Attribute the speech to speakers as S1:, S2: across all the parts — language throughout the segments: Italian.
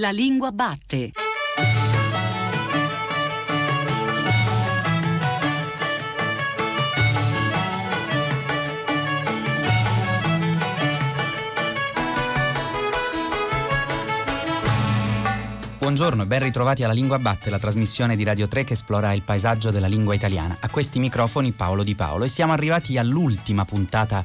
S1: La lingua batte.
S2: Buongiorno e ben ritrovati alla Lingua Batte, la trasmissione di Radio 3 che esplora il paesaggio della lingua italiana. A questi microfoni Paolo Di Paolo e siamo arrivati all'ultima puntata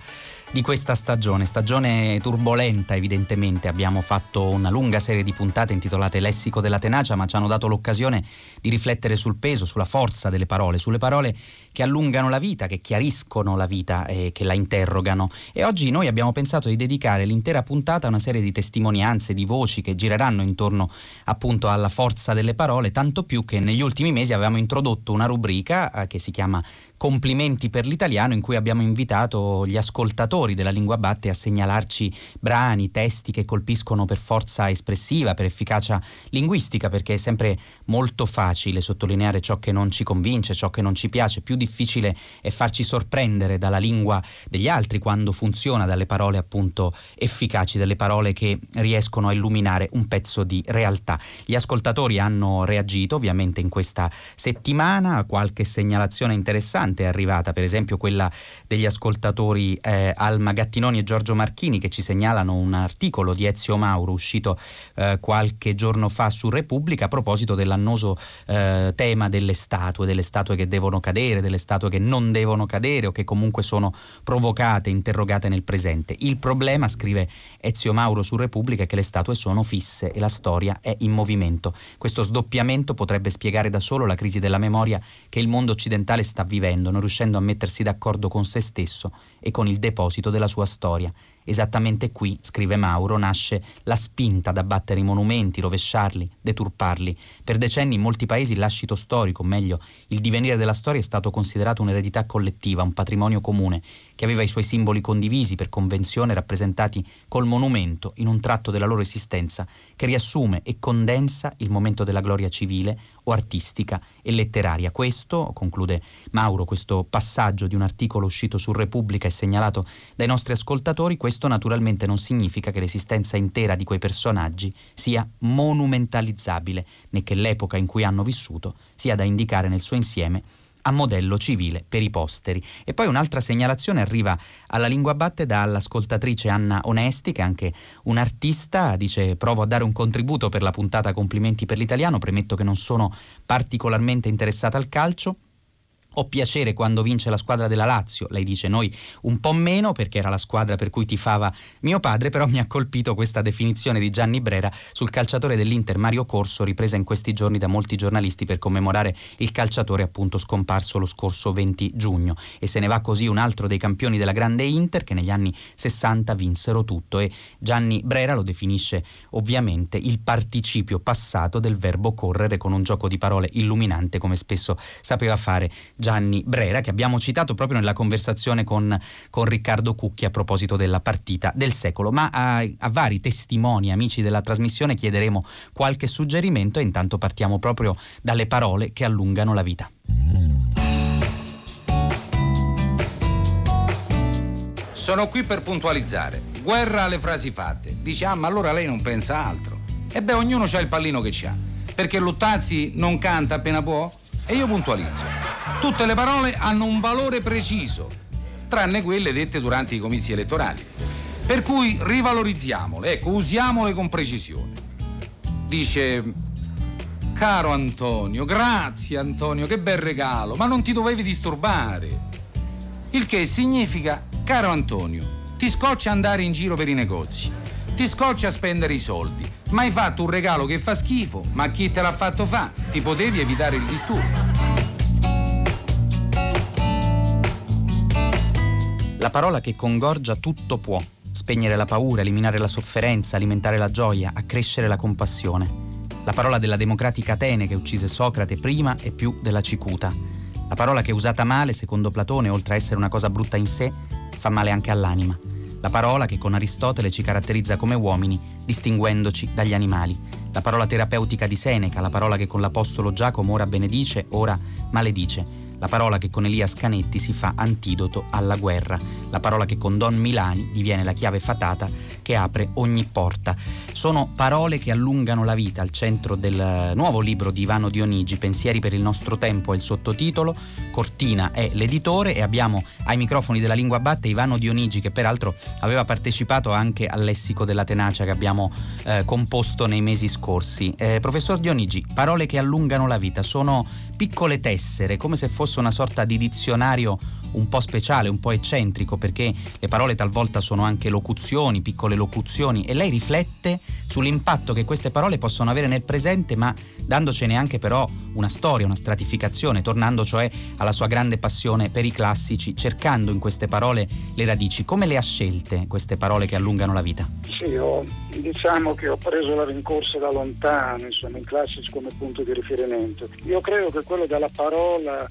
S2: di questa stagione, stagione turbolenta evidentemente, abbiamo fatto una lunga serie di puntate intitolate Lessico della tenacia, ma ci hanno dato l'occasione di riflettere sul peso, sulla forza delle parole, sulle parole che allungano la vita, che chiariscono la vita e che la interrogano. E oggi noi abbiamo pensato di dedicare l'intera puntata a una serie di testimonianze, di voci che gireranno intorno appunto alla forza delle parole, tanto più che negli ultimi mesi avevamo introdotto una rubrica eh, che si chiama Complimenti per l'italiano in cui abbiamo invitato gli ascoltatori della lingua batte a segnalarci brani, testi che colpiscono per forza espressiva, per efficacia linguistica, perché è sempre molto facile sottolineare ciò che non ci convince, ciò che non ci piace, più difficile è farci sorprendere dalla lingua degli altri quando funziona, dalle parole appunto efficaci, dalle parole che riescono a illuminare un pezzo di realtà. Gli ascoltatori hanno reagito ovviamente in questa settimana, qualche segnalazione interessante importante è arrivata, per esempio quella degli ascoltatori eh, Alma Gattinoni e Giorgio Marchini che ci segnalano un articolo di Ezio Mauro uscito eh, qualche giorno fa su Repubblica a proposito dell'annoso eh, tema delle statue, delle statue che devono cadere, delle statue che non devono cadere o che comunque sono provocate, interrogate nel presente. Il problema, scrive Ezio Mauro su Repubblica, che le statue sono fisse e la storia è in movimento. Questo sdoppiamento potrebbe spiegare da solo la crisi della memoria che il mondo occidentale sta vivendo non riuscendo a mettersi d'accordo con se stesso e con il deposito della sua storia. Esattamente qui, scrive Mauro, nasce la spinta ad abbattere i monumenti, rovesciarli, deturparli. Per decenni in molti paesi lascito storico, o meglio, il divenire della storia è stato considerato un'eredità collettiva, un patrimonio comune, che aveva i suoi simboli condivisi per convenzione rappresentati col monumento in un tratto della loro esistenza che riassume e condensa il momento della gloria civile o artistica e letteraria. Questo, conclude Mauro, questo passaggio di un articolo uscito su Repubblica e segnalato dai nostri ascoltatori, questo naturalmente non significa che l'esistenza intera di quei personaggi sia monumentalizzabile, né che l'epoca in cui hanno vissuto sia da indicare nel suo insieme a modello civile per i posteri. E poi un'altra segnalazione arriva alla lingua batte dall'ascoltatrice Anna Onesti, che è anche un'artista, dice provo a dare un contributo per la puntata Complimenti per l'italiano, premetto che non sono particolarmente interessata al calcio, ho piacere quando vince la squadra della Lazio, lei dice noi un po' meno perché era la squadra per cui tifava mio padre, però mi ha colpito questa definizione di Gianni Brera sul calciatore dell'Inter Mario Corso, ripresa in questi giorni da molti giornalisti per commemorare il calciatore appunto scomparso lo scorso 20 giugno. E se ne va così un altro dei campioni della grande Inter che negli anni 60 vinsero tutto e Gianni Brera lo definisce ovviamente il participio passato del verbo correre con un gioco di parole illuminante come spesso sapeva fare Gianni Brera, che abbiamo citato proprio nella conversazione con, con Riccardo Cucchi a proposito della partita del secolo. Ma a, a vari testimoni, amici della trasmissione, chiederemo qualche suggerimento e intanto partiamo proprio dalle parole che allungano la vita.
S3: Sono qui per puntualizzare. Guerra alle frasi fatte. Dice, ah, ma allora lei non pensa altro. E beh, ognuno ha il pallino che ha. Perché Luttazzi non canta appena può? E io puntualizzo. Tutte le parole hanno un valore preciso, tranne quelle dette durante i comizi elettorali. Per cui rivalorizziamole, ecco, usiamole con precisione. Dice, caro Antonio, grazie Antonio, che bel regalo, ma non ti dovevi disturbare. Il che significa, caro Antonio, ti scoccia andare in giro per i negozi, ti scoccia spendere i soldi, ma hai fatto un regalo che fa schifo, ma chi te l'ha fatto fa? Ti potevi evitare il disturbo.
S2: La parola che congorgia tutto può, spegnere la paura, eliminare la sofferenza, alimentare la gioia, accrescere la compassione. La parola della democratica Atene che uccise Socrate prima e più della cicuta. La parola che usata male, secondo Platone, oltre a essere una cosa brutta in sé, fa male anche all'anima. La parola che con Aristotele ci caratterizza come uomini, distinguendoci dagli animali. La parola terapeutica di Seneca, la parola che con l'Apostolo Giacomo ora benedice, ora maledice la parola che con Elia Scanetti si fa antidoto alla guerra, la parola che con Don Milani diviene la chiave fatata che apre ogni porta. Sono parole che allungano la vita, al centro del nuovo libro di Ivano Dionigi, Pensieri per il nostro tempo è il sottotitolo, Cortina è l'editore e abbiamo ai microfoni della lingua batte Ivano Dionigi che peraltro aveva partecipato anche al lessico della tenacia che abbiamo eh, composto nei mesi scorsi. Eh, professor Dionigi, parole che allungano la vita sono piccole tessere, come se fosse una sorta di dizionario un po' speciale, un po' eccentrico, perché le parole talvolta sono anche locuzioni, piccole locuzioni, e lei riflette sull'impatto che queste parole possono avere nel presente, ma dandocene anche però una storia, una stratificazione, tornando cioè alla sua grande passione per i classici, cercando in queste parole le radici. Come le ha scelte queste parole che allungano la vita?
S1: Sì, ho, diciamo che ho preso la rincorsa da lontano, insomma, i classici come punto di riferimento. Io credo che quello della parola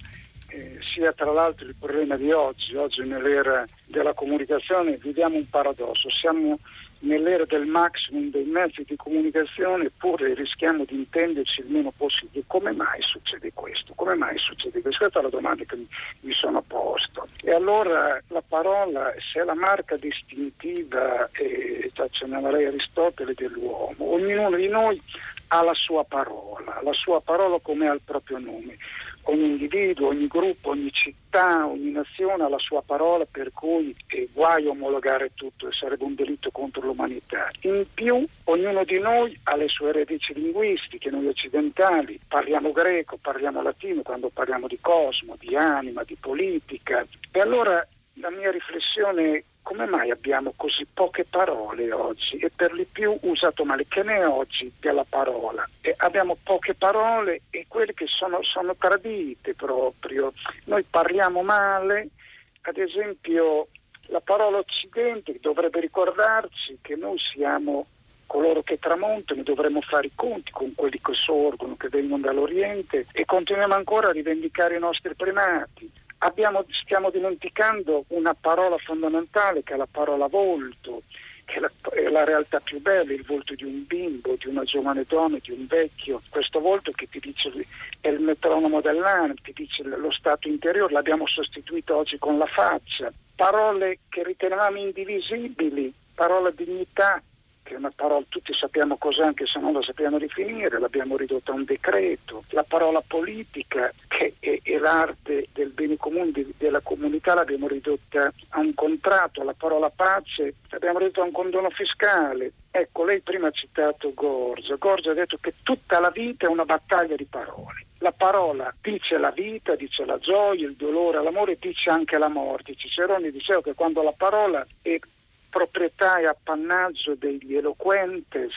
S1: eh, sia tra l'altro il problema di oggi. Oggi nell'era della comunicazione viviamo un paradosso, siamo nell'era del maximum dei mezzi di comunicazione eppure rischiamo di intenderci il meno possibile. Come mai succede questo? Come mai succede questo? Questa è la domanda che mi sono posto. E allora la parola, se è la marca distintiva, eh, accennerei Aristotele, dell'uomo, ognuno di noi ha la sua parola, la sua parola come ha il proprio nome ogni individuo, ogni gruppo, ogni città, ogni nazione ha la sua parola per cui è guai omologare tutto e sarebbe un delitto contro l'umanità. In più ognuno di noi ha le sue radici linguistiche, noi occidentali parliamo greco, parliamo latino quando parliamo di cosmo, di anima, di politica. E allora la mia riflessione come mai abbiamo così poche parole oggi e per di più usato male? Che ne è oggi della parola? E abbiamo poche parole e quelle che sono, sono tradite proprio. Noi parliamo male, ad esempio la parola Occidente dovrebbe ricordarci che noi siamo coloro che tramontano, dovremmo fare i conti con quelli che sorgono, che vengono dall'Oriente e continuiamo ancora a rivendicare i nostri primati abbiamo, stiamo dimenticando una parola fondamentale che è la parola volto, che è la, è la, realtà più bella, il volto di un bimbo, di una giovane donna, di un vecchio. Questo volto che ti dice è il metronomo dell'anima, ti dice lo stato interiore, l'abbiamo sostituito oggi con la faccia. Parole che ritenevamo indivisibili, parola dignità, che è una parola, tutti sappiamo cos'è anche se non la sappiamo definire, l'abbiamo ridotta a un decreto, la parola politica che è, è l'arte del bene comune de, della comunità l'abbiamo ridotta a un contratto, la parola pace l'abbiamo ridotta a un condono fiscale. Ecco, lei prima ha citato Gorgia, Gorgia ha detto che tutta la vita è una battaglia di parole. La parola dice la vita, dice la gioia, il dolore, l'amore, dice anche la morte. Cicerone diceva che quando la parola è proprietà e appannaggio degli eloquentes,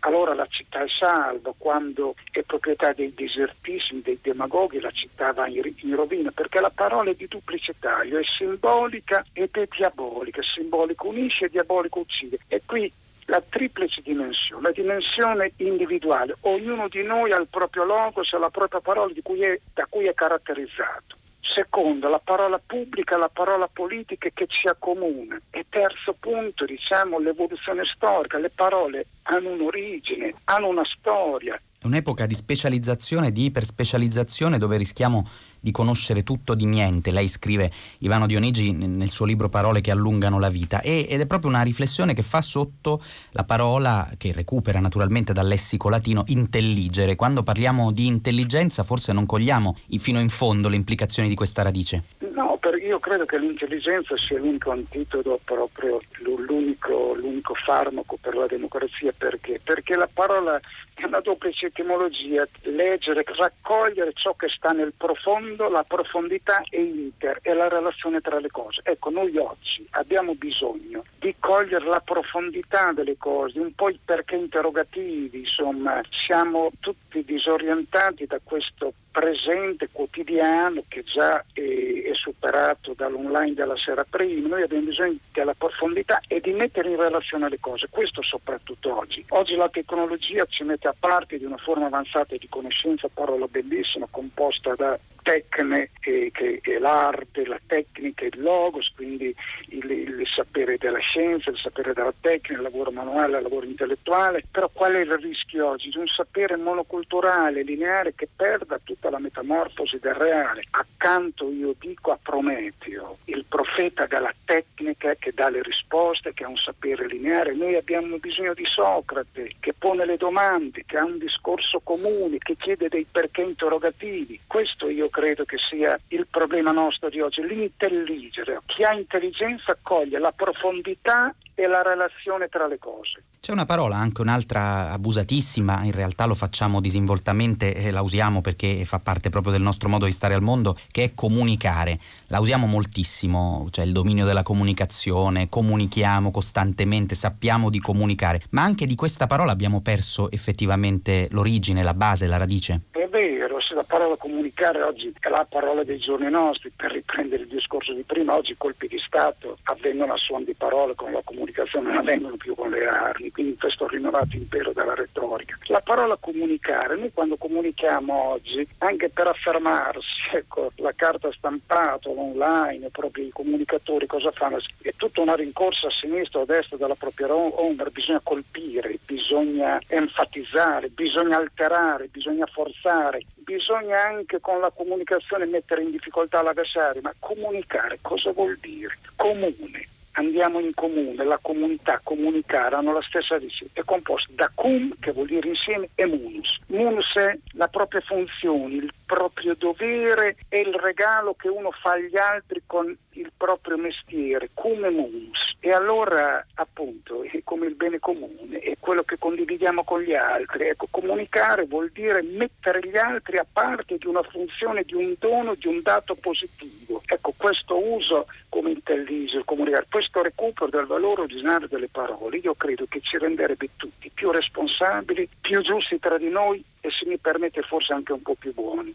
S1: allora la città è salva, quando è proprietà dei disertissimi, dei demagoghi, la città va in, in rovina, perché la parola è di duplice taglio, è simbolica ed è diabolica, simbolico unisce e diabolico uccide. E qui la triplice dimensione, la dimensione individuale, ognuno di noi ha il proprio logos, ha la propria parola cui è, da cui è caratterizzato. Secondo, la parola pubblica, la parola politica che ci accomuna. E terzo punto, diciamo, l'evoluzione storica. Le parole hanno un'origine, hanno una storia.
S2: Un'epoca di specializzazione, di iperspecializzazione dove rischiamo di conoscere tutto di niente. Lei scrive Ivano Dionigi nel suo libro Parole che allungano la vita e, ed è proprio una riflessione che fa sotto la parola che recupera naturalmente dal lessico latino intelligere. Quando parliamo di intelligenza forse non cogliamo fino in fondo le implicazioni di questa radice.
S1: No, io credo che l'intelligenza sia l'unico antidoto, proprio l'unico, l'unico farmaco per la democrazia. Perché? Perché la parola è una duplice etimologia, leggere, raccogliere ciò che sta nel profondo, la profondità e inter, e la relazione tra le cose. Ecco, noi oggi abbiamo bisogno di cogliere la profondità delle cose, un po' i perché interrogativi, insomma, siamo tutti disorientati da questo presente quotidiano che già è, è, superato dall'online della sera prima, noi abbiamo bisogno della profondità e di mettere in relazione le cose, questo soprattutto oggi. Oggi la tecnologia ci mette a parte di una forma avanzata di conoscenza, parola bellissima, composta da tecne che, che è l'arte, la tecnica, il logos, quindi il, il, sapere della scienza, il sapere della tecnica, il lavoro manuale, il lavoro intellettuale, però qual è il rischio oggi? Di un sapere monoculturale, lineare che perda tutta la metamorfosi del reale. Accanto io dico a Prometeo, il profeta della tecnica che dà le risposte, che ha un sapere lineare. Noi abbiamo bisogno di Socrate che pone le domande, che ha un discorso comune, che chiede dei perché interrogativi. Questo io credo che sia il problema nostro di oggi, l'intelligere. Chi ha intelligenza coglie la profondità e la relazione tra le cose.
S2: C'è una parola, anche un'altra abusatissima, in realtà lo facciamo disinvoltamente e la usiamo perché fa parte proprio del nostro modo di stare al mondo, che è comunicare. La usiamo moltissimo, cioè il dominio della comunicazione, comunichiamo costantemente, sappiamo di comunicare, ma anche di questa parola abbiamo perso effettivamente l'origine, la base, la radice.
S1: È vero, se la parola comunicare oggi è la parola dei giorni nostri, per riprendere il discorso di prima, oggi colpi di Stato avvengono a suon di parole con la comunicazione, non avvengono più con le armi quindi questo rinnovato impero della retorica. La parola comunicare, noi quando comunichiamo oggi, anche per affermarsi, ecco, la carta stampata, online, proprio i comunicatori cosa fanno? È tutta una rincorsa a sinistra o a destra della propria ombra, bisogna colpire, bisogna enfatizzare, bisogna alterare, bisogna forzare, bisogna anche con la comunicazione mettere in difficoltà l'avversario, ma comunicare cosa vuol dire? Comune andiamo in comune, la comunità, comunicare, hanno la stessa radice, è composta da cum, che vuol dire insieme, e munus. Munus è la propria funzione, il proprio dovere e il regalo che uno fa agli altri con il proprio mestiere, cum e munus. E allora, appunto, è come il bene comune, è quello che condividiamo con gli altri. Ecco, comunicare vuol dire mettere gli altri a parte di una funzione, di un dono, di un dato positivo. Ecco, questo uso come intelligere, comunicare, questo recupero del valore originario delle parole, io credo che ci renderebbe tutti più responsabili, più giusti tra di noi e se mi permette forse anche un po' più buoni.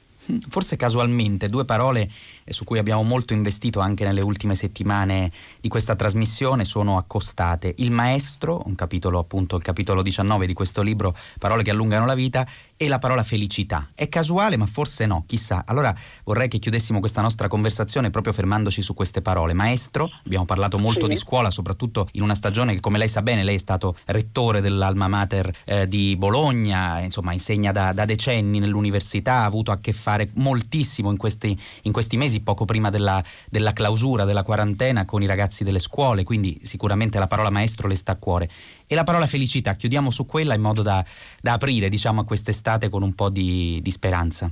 S2: Forse casualmente due parole eh, su cui abbiamo molto investito anche nelle ultime settimane di questa trasmissione sono accostate. Il maestro, un capitolo appunto, il capitolo 19 di questo libro, Parole che allungano la vita, e la parola felicità. È casuale, ma forse no, chissà. Allora vorrei che chiudessimo questa nostra conversazione proprio fermandoci su queste parole. Maestro, abbiamo parlato molto sì. di scuola, soprattutto in una stagione che come lei sa bene, lei è stato rettore dell'Alma Mater eh, di Bologna, insomma insegna da, da, decenni nell'università, ha avuto a che fare moltissimo in questi, in questi mesi, poco prima della, della clausura, della quarantena con i ragazzi delle scuole, quindi sicuramente la parola maestro le sta a cuore. E la parola felicità, chiudiamo su quella in modo da, da aprire diciamo, a quest'estate con un po' di, di speranza.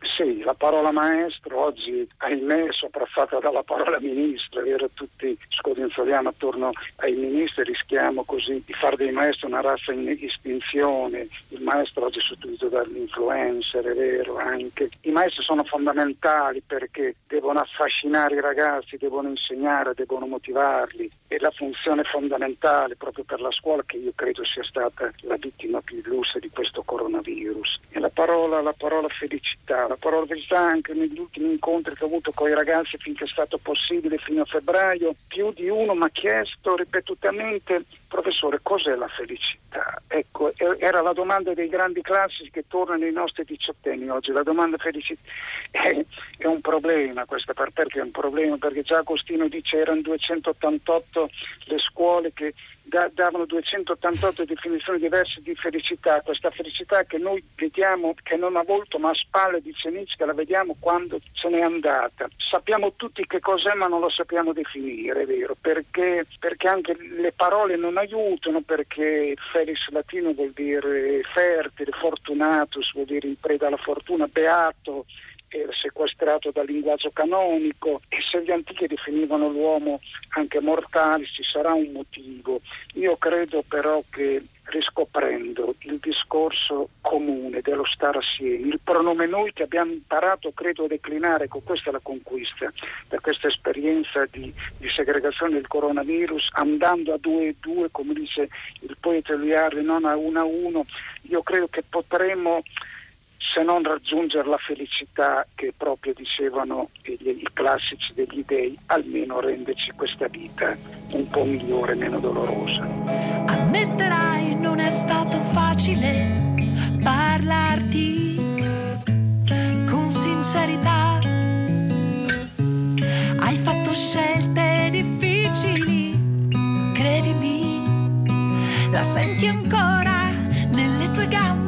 S1: Sì, la parola maestro oggi, ahimè, è sopraffatta dalla parola ministro, vero? Tutti scodinzoliamo attorno ai ministri, rischiamo così di fare dei maestri una razza in estinzione. Il maestro oggi è sostituito dall'influencer, è vero anche. I maestri sono fondamentali perché devono affascinare i ragazzi, devono insegnare, devono motivarli. È la funzione fondamentale proprio per la scuola che io credo sia stata la vittima più illustre di questo coronavirus. E la parola, la parola felicità, la parola felicità anche negli ultimi incontri che ho avuto con i ragazzi finché è stato possibile fino a febbraio, più di uno mi ha chiesto ripetutamente professore cos'è la felicità? Ecco, era la domanda dei grandi classici che tornano nei nostri diciottenni oggi, la domanda felicità è, è un problema questa perché è un problema? Perché già Agostino dice erano 288 le scuole che da, davano 288 definizioni diverse di felicità, questa felicità che noi vediamo che non ha volto ma a spalle, dice Nietzsche, che la vediamo quando se n'è andata. Sappiamo tutti che cos'è ma non lo sappiamo definire, vero, perché, perché anche le parole non aiutano, perché felix latino vuol dire fertile, fortunatus vuol dire in preda alla fortuna, beato era sequestrato dal linguaggio canonico e se gli antichi definivano l'uomo anche mortale ci sarà un motivo. Io credo però che riscoprendo il discorso comune dello stare assieme, il pronome noi che abbiamo imparato credo a declinare, ecco questa è la conquista da questa esperienza di, di segregazione del coronavirus, andando a due e due, come dice il poeta Eliardi, non a uno a uno, io credo che potremo se non raggiungere la felicità che proprio dicevano i classici degli dei, almeno renderci questa vita un po' migliore, meno dolorosa.
S4: Ammetterai non è stato facile parlarti con sincerità. Hai fatto scelte difficili, credimi, la senti ancora nelle tue gambe.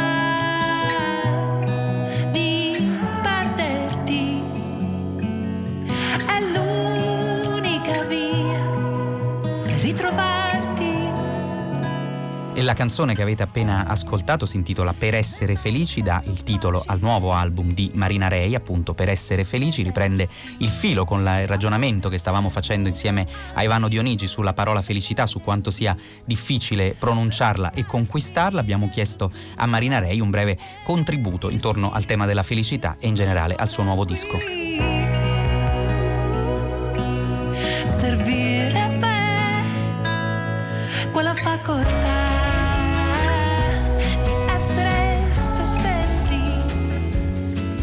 S2: E la canzone che avete appena ascoltato si intitola Per essere felici, dà il titolo al nuovo album di Marina Rei, appunto Per essere felici, riprende il filo con il ragionamento che stavamo facendo insieme a Ivano Dionigi sulla parola felicità, su quanto sia difficile pronunciarla e conquistarla. Abbiamo chiesto a Marina Rei un breve contributo intorno al tema della felicità e in generale al suo nuovo disco.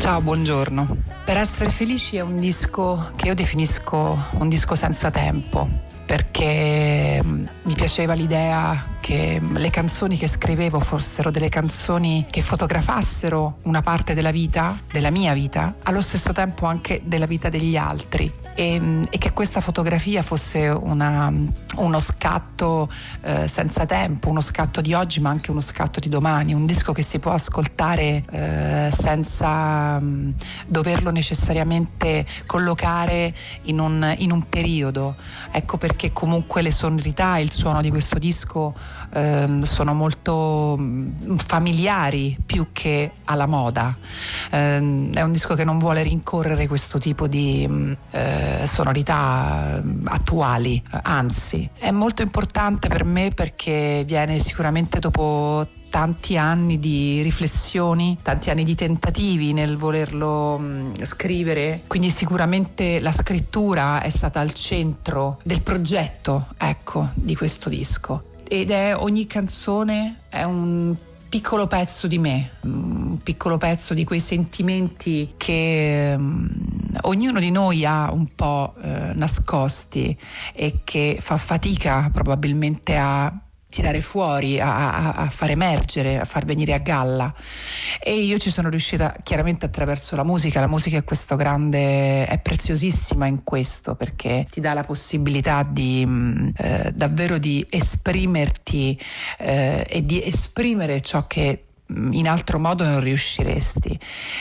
S5: Ciao, buongiorno. Per essere felici è un disco che io definisco un disco senza tempo, perché mm, mi piaceva l'idea che le canzoni che scrivevo fossero delle canzoni che fotografassero una parte della vita, della mia vita, allo stesso tempo anche della vita degli altri e, e che questa fotografia fosse una, uno scatto eh, senza tempo, uno scatto di oggi ma anche uno scatto di domani, un disco che si può ascoltare eh, senza mh, mm, doverlo necessariamente collocare in un, in un periodo. Ecco perché comunque le sonorità e il suono di questo disco ehm, sono molto mm, familiari più che alla moda. Ehm, è un disco che non vuole rincorrere questo tipo di mm, eh, sonorità mm, attuali, anzi è molto importante per me perché viene sicuramente dopo tanti anni di riflessioni, tanti anni di tentativi nel volerlo mh, scrivere, quindi sicuramente la scrittura è stata al centro del progetto, ecco, di questo disco ed è ogni canzone è un piccolo pezzo di me, un piccolo pezzo di quei sentimenti che um, ognuno di noi ha un po' eh, nascosti e che fa fatica probabilmente a tirare fuori, a, a, far emergere, a far venire a galla. E io ci sono riuscita chiaramente attraverso la musica. La musica è questo grande, è preziosissima in questo perché ti dà la possibilità di mm, eh, davvero di esprimerti eh, e di esprimere ciò che mm, in altro modo non riusciresti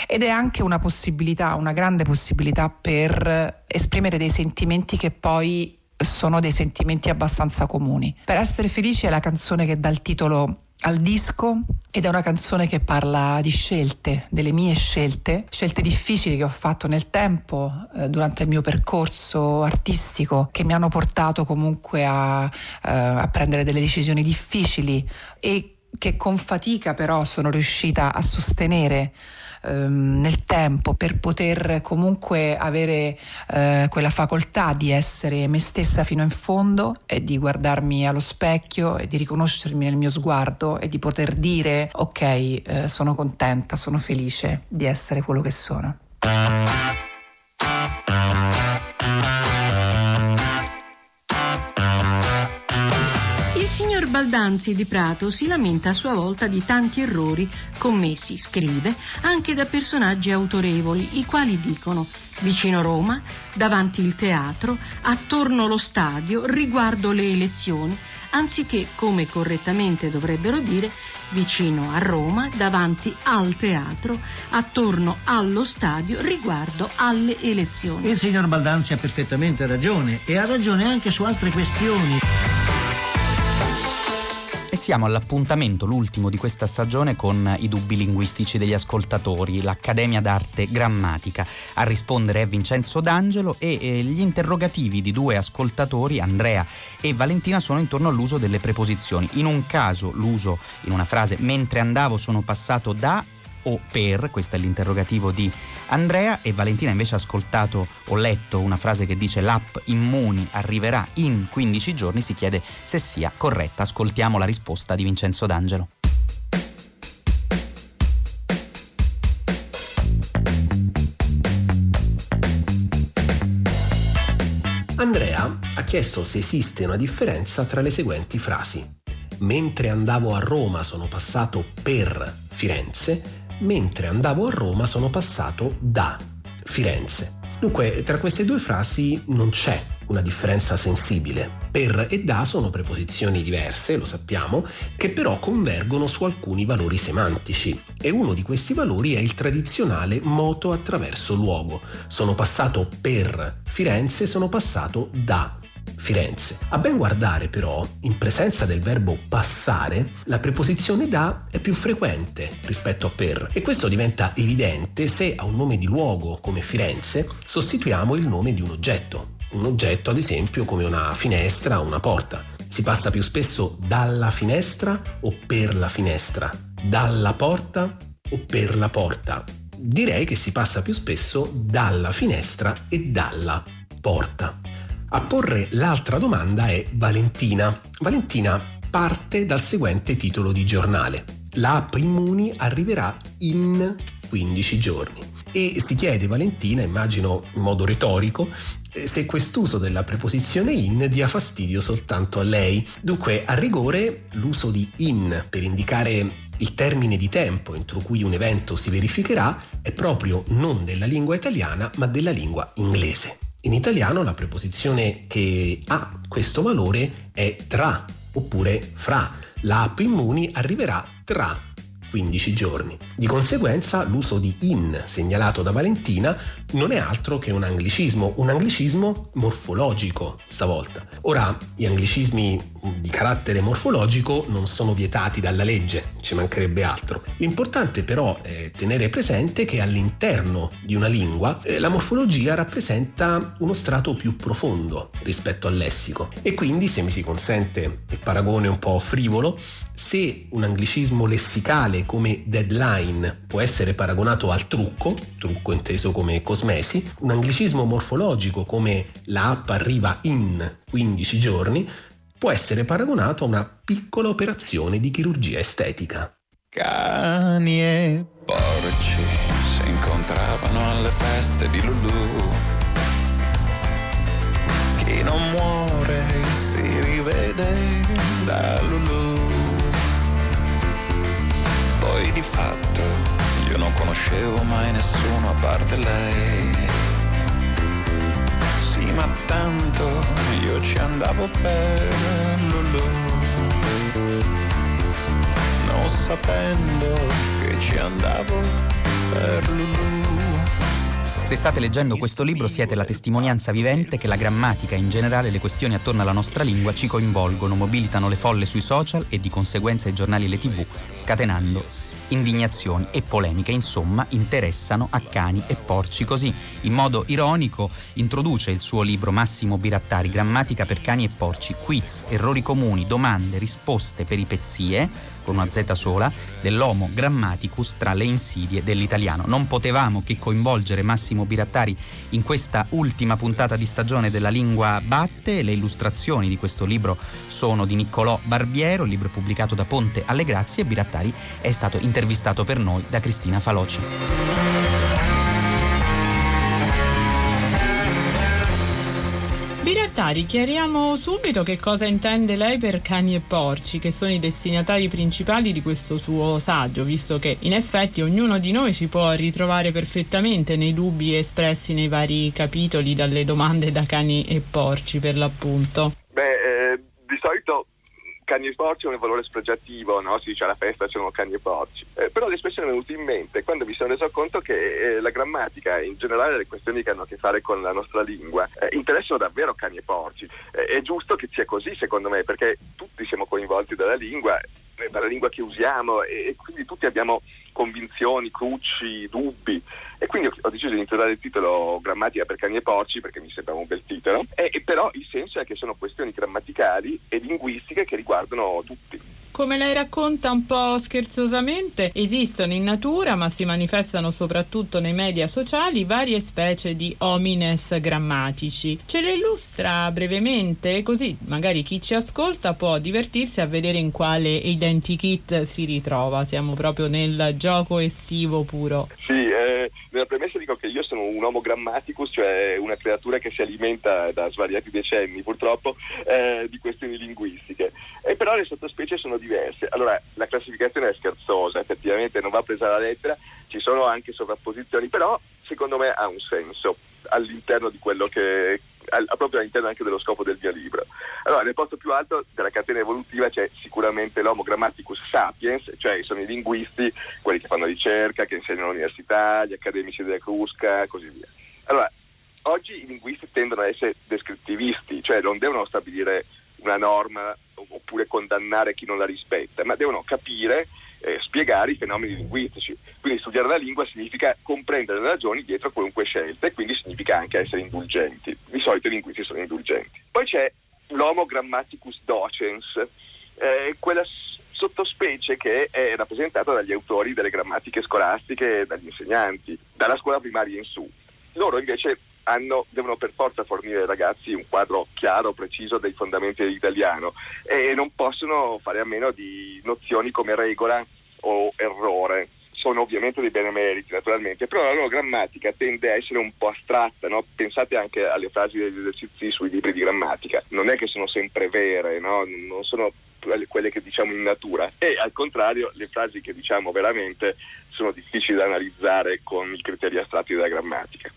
S5: ed è anche una possibilità, una grande possibilità per esprimere dei sentimenti che poi sono dei sentimenti abbastanza comuni. Per essere felici è la canzone che dà il titolo al disco ed è una canzone che parla di scelte, delle mie scelte, scelte difficili che ho fatto nel tempo eh, durante il mio percorso artistico che mi hanno portato comunque a, eh, a prendere delle decisioni difficili e che con fatica però sono riuscita a sostenere ehm, nel tempo per poter comunque avere eh, quella facoltà di essere me stessa fino in fondo e di guardarmi allo specchio e di riconoscermi nel mio sguardo e di poter dire ok eh, sono contenta, sono felice di essere quello che sono.
S6: Baldanzi di Prato si lamenta a sua volta di tanti errori commessi, scrive, anche da personaggi autorevoli, i quali dicono vicino Roma, davanti il teatro, attorno lo stadio, riguardo le elezioni, anziché, come correttamente dovrebbero dire, vicino a Roma, davanti al teatro, attorno allo stadio, riguardo alle elezioni.
S7: Il signor Baldanzi ha perfettamente ragione e ha ragione anche su altre questioni
S2: siamo all'appuntamento, l'ultimo di questa stagione, con i dubbi linguistici degli ascoltatori, l'Accademia d'Arte Grammatica. A rispondere è Vincenzo D'Angelo e eh, gli interrogativi di due ascoltatori, Andrea e Valentina, sono intorno all'uso delle preposizioni. In un caso l'uso in una frase mentre andavo sono passato da o per, questo è l'interrogativo di Andrea e Valentina invece ha ascoltato o letto una frase che dice l'app Immuni arriverà in 15 giorni, si chiede se sia corretta. Ascoltiamo la risposta di Vincenzo D'Angelo.
S8: Andrea ha chiesto se esiste una differenza tra le seguenti frasi. mentre andavo a Roma sono passato per Firenze, mentre andavo a Roma sono passato da Firenze. Dunque, tra queste due frasi non c'è una differenza sensibile. Per e da sono preposizioni diverse, lo sappiamo, che però convergono su alcuni valori semantici e uno di questi valori è il tradizionale moto attraverso luogo. Sono passato per Firenze, sono passato da Firenze. A ben guardare però, in presenza del verbo passare, la preposizione da è più frequente rispetto a per e questo diventa evidente se a un nome di luogo come Firenze sostituiamo il nome di un oggetto. Un oggetto ad esempio come una finestra o una porta. Si passa più spesso dalla finestra o per la finestra, dalla porta o per la porta. Direi che si passa più spesso dalla finestra e dalla porta. A porre l'altra domanda è Valentina. Valentina parte dal seguente titolo di giornale. L'app Immuni arriverà in 15 giorni. E si chiede Valentina, immagino in modo retorico, eh, se quest'uso della preposizione in dia fastidio soltanto a lei. Dunque, a rigore, l'uso di in per indicare il termine di tempo entro cui un evento si verificherà è proprio non della lingua italiana ma della lingua inglese. In italiano la preposizione che ha questo valore è tra oppure fra. La app Immuni arriverà tra 15 giorni. Di conseguenza l'uso di in segnalato da Valentina non è altro che un anglicismo, un anglicismo morfologico stavolta. Ora, gli anglicismi di carattere morfologico non sono vietati dalla legge, ci mancherebbe altro. L'importante però è tenere presente che all'interno di una lingua eh, la morfologia rappresenta uno strato più profondo rispetto al lessico e quindi se mi si consente il paragone un po' frivolo, se un anglicismo lessicale come deadline può essere paragonato al trucco, trucco inteso come cosmesi, un anglicismo morfologico come la app arriva in 15 giorni può essere paragonato a una piccola operazione di chirurgia estetica.
S9: Cani e porci si incontravano alle feste di Lulu. Chi non muore si rivede da Lulu. Poi di fatto io non conoscevo mai nessuno a parte lei sì, ma tanto io ci andavo per Lulu, non sapendo che ci andavo per Lulu.
S2: Se state leggendo questo libro siete la testimonianza vivente che la grammatica e in generale le questioni attorno alla nostra lingua ci coinvolgono, mobilitano le folle sui social e di conseguenza i giornali e le tv, scatenando indignazioni e polemiche, insomma, interessano a cani e porci. Così, in modo ironico, introduce il suo libro Massimo Birattari, Grammatica per cani e porci, quiz, errori comuni, domande, risposte, peripezie, con una Z sola, dell'Homo Grammaticus tra le insidie dell'italiano. Non potevamo che coinvolgere Massimo Birattari in questa ultima puntata di stagione della Lingua Batte. Le illustrazioni di questo libro sono di Niccolò Barbiero, il libro pubblicato da Ponte alle Grazie e Birattari è stato intervistato intervistato per noi da Cristina Faloci.
S10: Birattari, chiariamo subito che cosa intende lei per cani e porci, che sono i destinatari principali di questo suo saggio, visto che in effetti ognuno di noi si può ritrovare perfettamente nei dubbi espressi nei vari capitoli dalle domande da cani e porci per l'appunto.
S11: Beh, eh, di solito cani e porci è un valore spregiativo, no? si dice alla festa c'erano cani e porci. Eh, però l'espressione è venuta in mente quando mi sono reso conto che eh, la grammatica e in generale le questioni che hanno a che fare con la nostra lingua eh, interessano davvero cani e porci. Eh, è giusto che sia così secondo me perché tutti siamo coinvolti dalla lingua, eh, dalla lingua che usiamo e, e quindi tutti abbiamo convinzioni, cruci, dubbi. E quindi ho deciso di intitolare il titolo Grammatica per cani e porci perché mi sembrava un bel titolo. E, e però il senso è che sono questioni grammaticali e linguistiche che riguardano tutti.
S10: Come lei racconta un po' scherzosamente, esistono in natura, ma si manifestano soprattutto nei media sociali, varie specie di homines grammatici. Ce le illustra brevemente, così magari chi ci ascolta può divertirsi a vedere in quale identikit si ritrova. Siamo proprio nel gioco estivo puro.
S11: Sì, eh, nella premessa dico che io sono un homo grammaticus, cioè una creatura che si alimenta da svariati decenni purtroppo eh, di questioni linguistiche. E però le sottospecie sono diverse. Allora, la classificazione è scherzosa, effettivamente non va presa alla lettera, ci sono anche sovrapposizioni, però secondo me ha un senso all'interno di quello che proprio all'interno anche dello scopo del mio libro. Allora, nel posto più alto della catena evolutiva c'è sicuramente l'Homo grammaticus sapiens, cioè sono i linguisti, quelli che fanno ricerca, che insegnano all'università, gli accademici della Crusca, così via. Allora, oggi i linguisti tendono ad essere descrittivisti, cioè non devono stabilire una norma oppure condannare chi non la rispetta, ma devono capire eh, spiegare i fenomeni linguistici. Quindi studiare la lingua significa comprendere le ragioni dietro a qualunque scelta e quindi significa anche essere indulgenti. Di solito i linguisti sono indulgenti. Poi c'è l'Homo grammaticus docens, eh, quella sottospecie che è rappresentata dagli autori delle grammatiche scolastiche e dagli insegnanti, dalla scuola primaria in su. Loro invece hanno, devono per forza fornire ai ragazzi un quadro chiaro, preciso dei fondamenti dell'italiano e non possono fare a meno di nozioni come regola o errore. Sono ovviamente dei benemeriti naturalmente, però la loro grammatica tende a essere un po' astratta, no? pensate anche alle frasi degli esercizi sui libri di grammatica, non è che sono sempre vere, no? non sono quelle che diciamo in natura e al contrario le frasi che diciamo veramente sono difficili da analizzare con i criteri astratti della grammatica.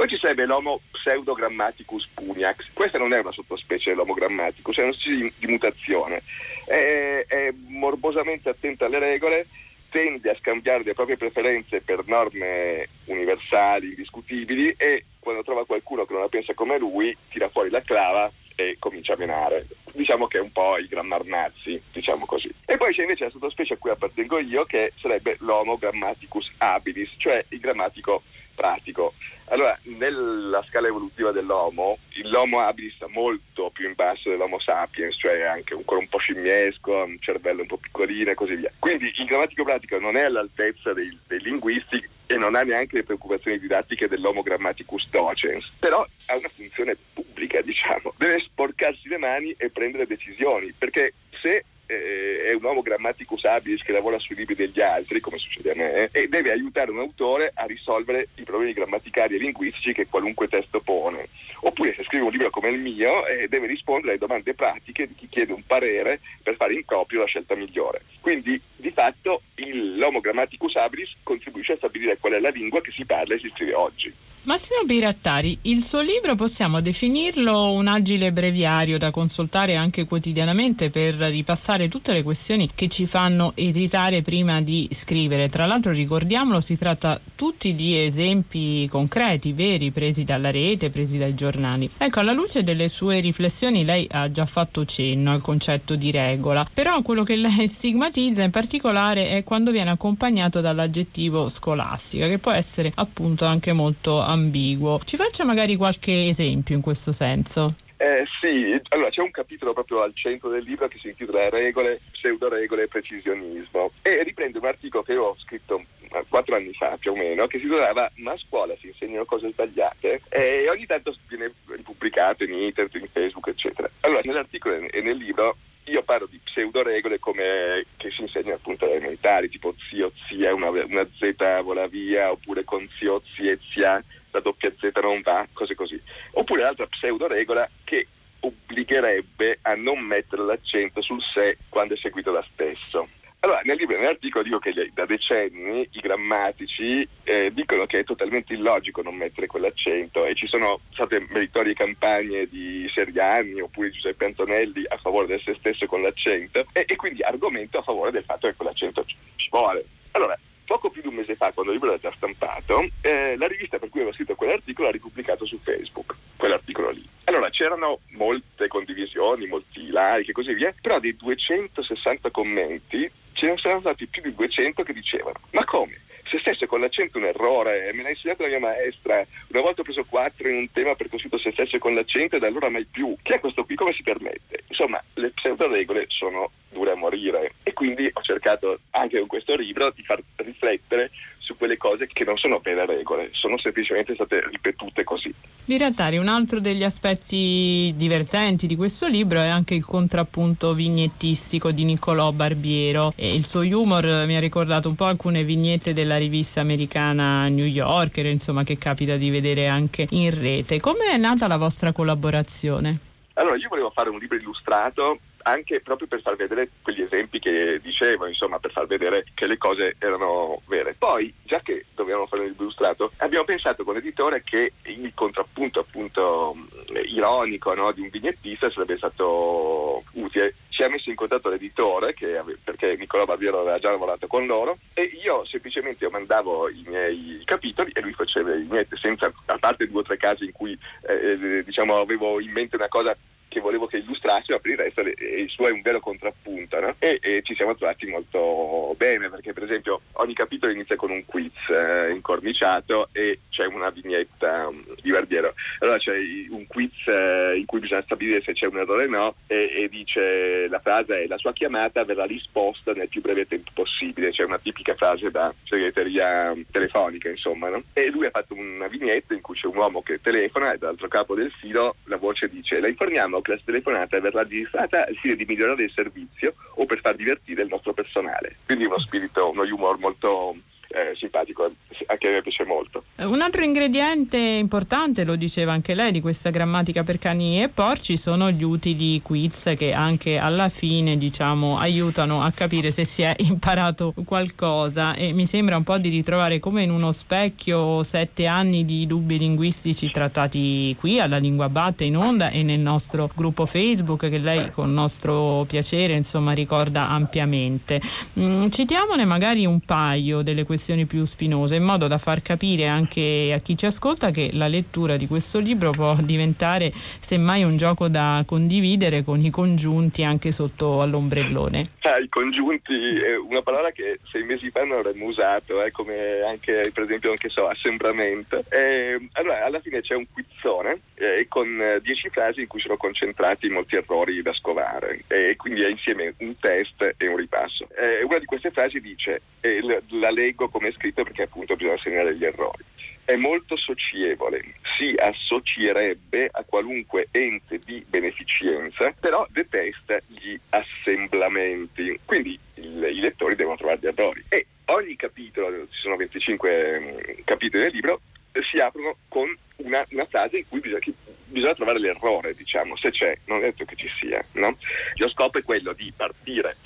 S11: Poi ci sarebbe l'Homo pseudogrammaticus puniax, questa non è una sottospecie dell'Homo grammaticus, è una specie di, di mutazione, è, è morbosamente attenta alle regole, tende a scambiare le proprie preferenze per norme universali, indiscutibili e quando trova qualcuno che non la pensa come lui tira fuori la clava e comincia a menare. Diciamo che è un po' i grammar nazi, diciamo così. E poi c'è invece la sottospecie a cui appartengo io che sarebbe l'Homo grammaticus habilis, cioè il grammatico pratico. Allora, nella scala evolutiva dell'Homo, l'Homo habilis sta molto più in basso dell'Homo sapiens, cioè anche ancora un po' scimmiesco, un cervello un po' piccolino e così via. Quindi il grammatico pratico non è all'altezza dei, dei linguisti e non ha neanche le preoccupazioni didattiche dell'Homo grammaticus docens, però ha una funzione pubblica, diciamo. Deve sporcarsi le mani e prendere decisioni, perché se eh, è un uomo grammaticus habilis che lavora sui libri degli altri, come succede a me, e deve aiutare un autore a risolvere i problemi grammaticali e linguistici che qualunque testo pone. Oppure se scrive un libro come il mio, eh, deve rispondere alle domande pratiche di chi chiede un parere per fare in proprio la scelta migliore. Quindi, di fatto, il, l'Homo grammaticus habilis contribuisce a stabilire qual è la lingua che si parla e si scrive oggi.
S10: Massimo Pirattari, il suo libro possiamo definirlo un agile breviario da consultare anche quotidianamente per ripassare tutte le questioni che ci fanno esitare prima di scrivere. Tra l'altro ricordiamolo, si tratta tutti di esempi concreti, veri, presi dalla rete, presi dai giornali. Ecco, alla luce delle sue riflessioni lei ha già fatto cenno al concetto di regola, però quello che lei stigmatizza in particolare è quando viene accompagnato dall'aggettivo scolastica, che può essere appunto anche molto ambiguo. Ci faccia magari qualche esempio in questo senso?
S11: Eh, sì, allora c'è un capitolo proprio al centro del libro che si intitola Regole, pseudoregole e precisionismo e riprende un articolo che io ho scritto eh, quattro anni fa più o meno che si titolava Ma a scuola si insegnano cose sbagliate e ogni tanto viene pubblicato in internet, in Facebook eccetera. Allora nell'articolo e nel libro io parlo di pseudoregole come che si insegnano appunto alle elementari, tipo zio, zia, una, una Z vola via, oppure con zio, zia, zia la doppia Z non va, cose così. Oppure l'altra pseudo regola che obbligherebbe a non mettere l'accento sul sé quando è seguito da stesso. Allora, nel libro nell'articolo dico che da decenni i grammatici eh, dicono che è totalmente illogico non mettere quell'accento e ci sono state meritorie campagne di Seriani oppure di Giuseppe Antonelli a favore del se stesso con l'accento e, e quindi argomento a favore del fatto che quell'accento ci vuole. Allora, poco più di un mese fa, quando il libro era già stampato, eh, la rivista per cui avevo scritto quell'articolo ha ripubblicato su Facebook quell'articolo lì. Allora c'erano molte condivisioni, molti like e così via, però dei 260 commenti ce ne sono stati più di 200 che dicevano ma come? se stesse con l'accento un errore, me l'ha insegnato la mia maestra, una volta ho preso 4 in un tema perché ho scritto se stesse con l'accento e da allora mai più. Chi è questo qui? Come si permette? Insomma, le pseudo regole sono dure a morire e quindi ho cercato anche con questo libro di far riflettere quelle cose che non sono vere regole, sono semplicemente state ripetute così.
S10: Birattari, un altro degli aspetti divertenti di questo libro è anche il contrappunto vignettistico di Niccolò Barbiero e il suo humor mi ha ricordato un po' alcune vignette della rivista americana New Yorker, insomma, che capita di vedere anche in rete. Come è nata la vostra collaborazione?
S11: Allora, io volevo fare un libro illustrato anche proprio per far vedere quegli esempi che dicevo, insomma, per far vedere che le cose erano vere. Poi, già che dovevamo fare libro illustrato, abbiamo pensato con l'editore che il contrappunto appunto ironico no, di un vignettista sarebbe stato utile. Ci ha messo in contatto l'editore, ave- perché Nicolò Barbiero aveva già lavorato con loro, e io semplicemente mandavo i miei capitoli e lui faceva miei, senza, a parte due o tre casi in cui eh, diciamo, avevo in mente una cosa che volevo che illustrasse, ma per il resto le, il suo è un vero contrappunto no? e, e, ci siamo trovati molto bene perché per esempio ogni capitolo inizia con un quiz eh, incorniciato e c'è una vignetta um, di Barbiero. Allora c'è un quiz eh, in cui bisogna stabilire se c'è un errore o no e, e, dice la frase è la sua chiamata verrà risposta nel più breve tempo possibile, c'è una tipica frase da segreteria telefonica insomma. No? E lui ha fatto una vignetta in cui c'è un uomo che telefona e dall'altro capo del filo la voce dice la informiamo che la telefonata verrà registrata al fine di migliorare il servizio o per far divertire il nostro personale. Quindi uno spirito, uno humor molto eh, simpatico, anche a me piace molto.
S10: Un altro ingrediente importante, lo diceva anche lei, di questa grammatica per cani e porci sono gli utili quiz che anche alla fine diciamo, aiutano a capire se si è imparato qualcosa e mi sembra un po' di ritrovare come in uno specchio sette anni di dubbi linguistici trattati qui alla Lingua Batte in onda e nel nostro gruppo Facebook che lei con nostro piacere insomma ricorda ampiamente. Mm, citiamone magari un paio delle questioni questioni più spinose, in modo da far capire anche a chi ci ascolta che la lettura di questo libro può diventare semmai un gioco da condividere con i congiunti anche sotto all'ombrellone.
S11: Ah, I congiunti è una parola che sei mesi fa non avremmo usato, eh, come anche per esempio anche so, assembramento. Eh, allora alla fine c'è un quizzone eh, con dieci frasi in cui sono concentrati molti errori da scovare e quindi è insieme un test e un ripasso. Eh, una di queste frasi dice, la leggo come è scritto perché appunto bisogna segnare gli errori. È molto socievole, si associerebbe a qualunque ente di beneficenza, però detesta gli assemblamenti. Quindi il, i lettori devono trovare gli errori. E ogni capitolo, ci sono 25 mm, capitoli del libro, si aprono con una, una frase in cui bisogna, bisogna, trovare l'errore, diciamo, se c'è, non è detto che ci sia. No? Lo scopo è quello di partire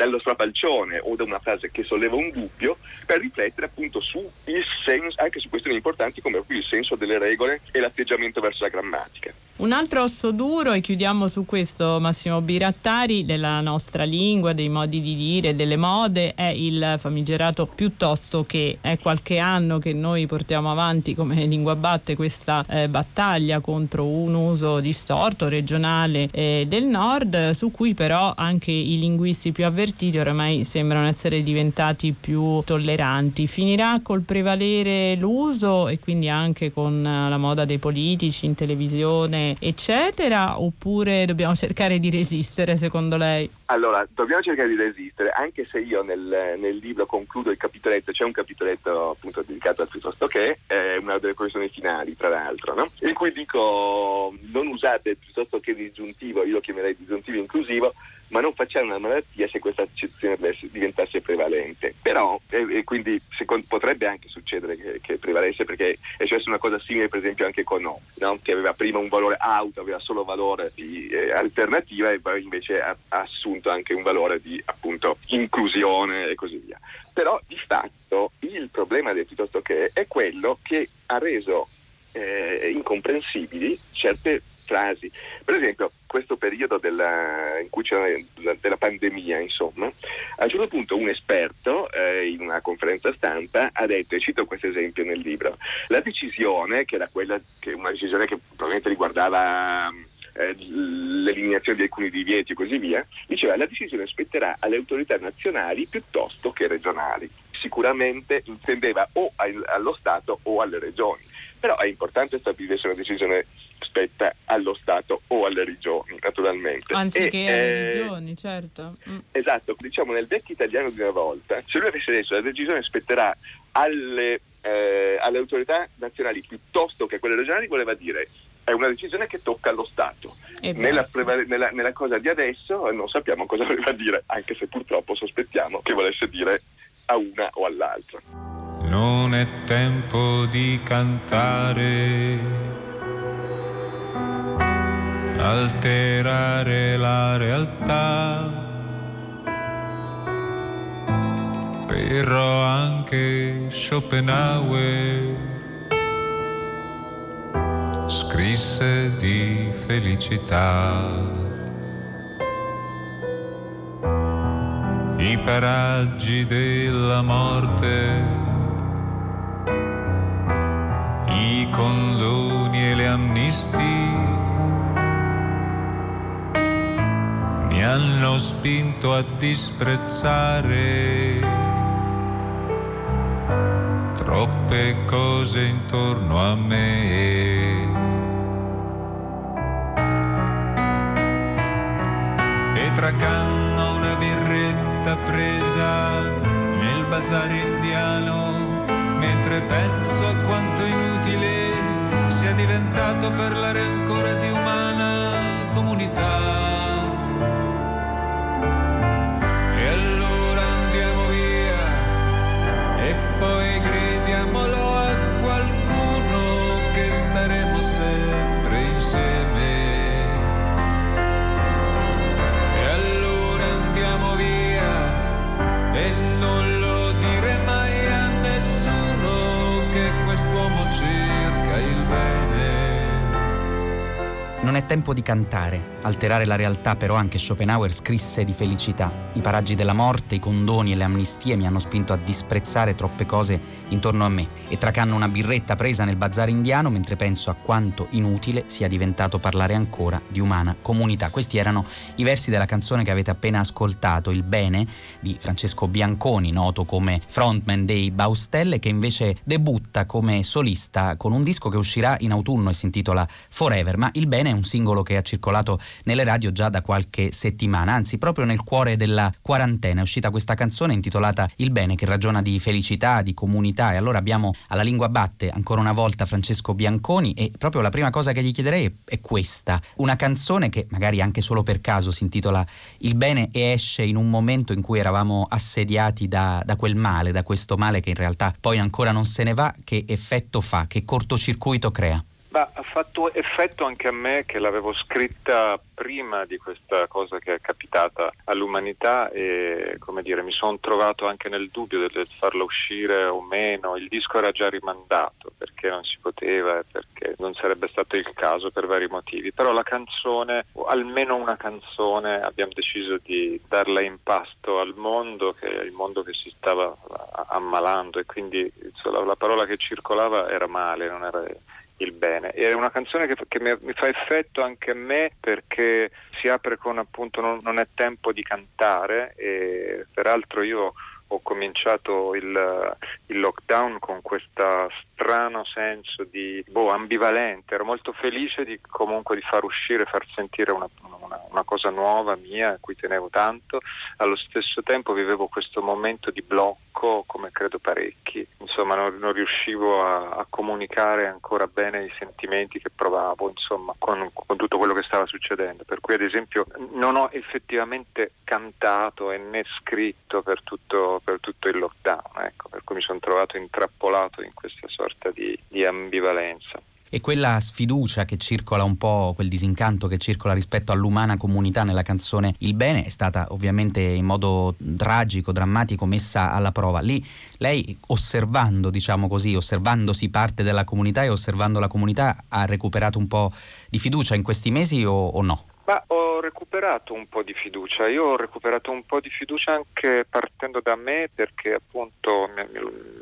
S11: dallo strapalcione o da una frase che solleva un dubbio per riflettere appunto su il senso, anche su questioni importanti come il senso delle regole e l'atteggiamento verso la grammatica.
S10: Un altro osso duro, e chiudiamo su questo Massimo Birattari, della nostra lingua, dei modi di dire, delle mode, è il famigerato piuttosto che è qualche anno che noi portiamo avanti come lingua batte questa eh, battaglia contro un uso distorto regionale eh, del nord, su cui però anche i linguisti più avvertiti oramai sembrano essere diventati più tolleranti. Finirà col prevalere l'uso e quindi anche con la moda dei politici in televisione eccetera, oppure dobbiamo cercare di resistere secondo lei?
S11: Allora, dobbiamo cercare di resistere, anche se io nel, nel libro concludo il capitoletto, c'è un capitoletto appunto dedicato al piuttosto che, è una delle questioni finali, tra l'altro, no? in cui dico non usate piuttosto che disgiuntivo, io lo chiamerei disgiuntivo inclusivo, ma non facciamo una malattia se questa accezione diventasse prevalente. Però, e, quindi secondo, potrebbe anche succedere che, che, prevalesse perché è successa una cosa simile per esempio anche con no, no? che aveva prima un valore auto, aveva solo valore di eh, alternativa e poi invece ha, ha, assunto anche un valore di appunto inclusione e così via. Però di fatto il problema del piuttosto che è quello che ha reso eh, incomprensibili certe frasi. Per esempio, questo periodo della, della pandemia, insomma, a un certo punto un esperto eh, in una conferenza stampa ha detto, e cito questo esempio nel libro, la decisione, che era quella, che una decisione che probabilmente riguardava eh, l'eliminazione di alcuni divieti e così via, diceva la decisione spetterà alle autorità nazionali piuttosto che regionali. Sicuramente intendeva o allo Stato o alle regioni Però è importante stabilire se una decisione spetta allo Stato o alle regioni, naturalmente.
S10: Anziché
S11: e,
S10: alle
S11: eh,
S10: regioni, certo. Mm.
S11: Esatto, diciamo nel vecchio italiano di una volta, se lui avesse detto la decisione spetterà alle, eh, alle autorità nazionali piuttosto che a quelle regionali, voleva dire è una decisione che tocca allo Stato. Nella, prevale- nella- nella cosa di adesso non sappiamo cosa voleva dire, anche se purtroppo sospettiamo che volesse dire a una o all'altra.
S12: Non è tempo di cantare, alterare la realtà, però anche Schopenhauer scrisse di felicità. I paraggi della morte, i condoni e le amnistie mi hanno spinto a disprezzare troppe cose intorno a me. E tra canna una birretta presa nel bazar indiano, mentre penso a quanto inutile sia diventato parlare ancora di umana comunità.
S2: Tempo di cantare, alterare la realtà, però anche Schopenhauer scrisse di felicità. I paraggi della morte, i condoni e le amnistie mi hanno spinto a disprezzare troppe cose intorno a me e tracanno una birretta presa nel bazar indiano mentre penso a quanto inutile sia diventato parlare ancora di umana comunità. Questi erano i versi della canzone che avete appena ascoltato, Il bene di Francesco Bianconi, noto come frontman dei Baustelle, che invece debutta come solista con un disco che uscirà in autunno e si intitola Forever, ma Il bene è un singolo che ha circolato nelle radio già da qualche settimana, anzi proprio nel cuore della quarantena è uscita questa canzone intitolata Il bene che ragiona di felicità, di comunità e allora abbiamo alla lingua batte ancora una volta Francesco Bianconi e proprio la prima cosa che gli chiederei è, questa, una canzone che magari anche solo per caso si intitola Il bene e esce in un momento in cui eravamo assediati da, da quel male, da questo male che in realtà poi ancora non se ne va, che effetto fa, che cortocircuito crea?
S13: Ma ha fatto effetto anche a me che l'avevo scritta prima di questa cosa che è capitata all'umanità e come dire mi sono trovato anche nel dubbio del farla uscire o meno. Il disco era già rimandato perché non si poteva e perché non sarebbe stato il caso per vari motivi. Però la canzone, o almeno una canzone, abbiamo deciso di darla in pasto al mondo, che è il mondo che si stava ammalando e quindi insomma, la parola che circolava era male, non era il bene. È una canzone che, che mi, fa effetto anche a me perché si apre con appunto non, non, è tempo di cantare e peraltro io ho cominciato il, il lockdown con questo strano senso di boh, ambivalente, ero molto felice di comunque di far uscire, far sentire una, una, una cosa nuova mia a cui tenevo tanto, allo stesso tempo vivevo questo momento di blocco come credo parecchi, insomma non, non riuscivo a, a, comunicare ancora bene i sentimenti che provavo insomma con, con tutto quello che stava succedendo, per cui ad esempio non ho effettivamente cantato e né scritto per tutto, per tutto il lockdown, ecco, per cui mi sono trovato intrappolato in questa sorta di, di ambivalenza.
S2: E quella sfiducia che circola un po', quel disincanto che circola rispetto all'umana comunità nella canzone Il Bene è stata ovviamente in modo tragico, drammatico messa alla prova. Lì lei osservando, diciamo così, osservandosi parte della comunità e osservando la comunità ha recuperato un po' di fiducia in questi mesi o, o no?
S13: Ma ho recuperato un po' di fiducia, io ho recuperato un po' di fiducia anche partendo da me perché appunto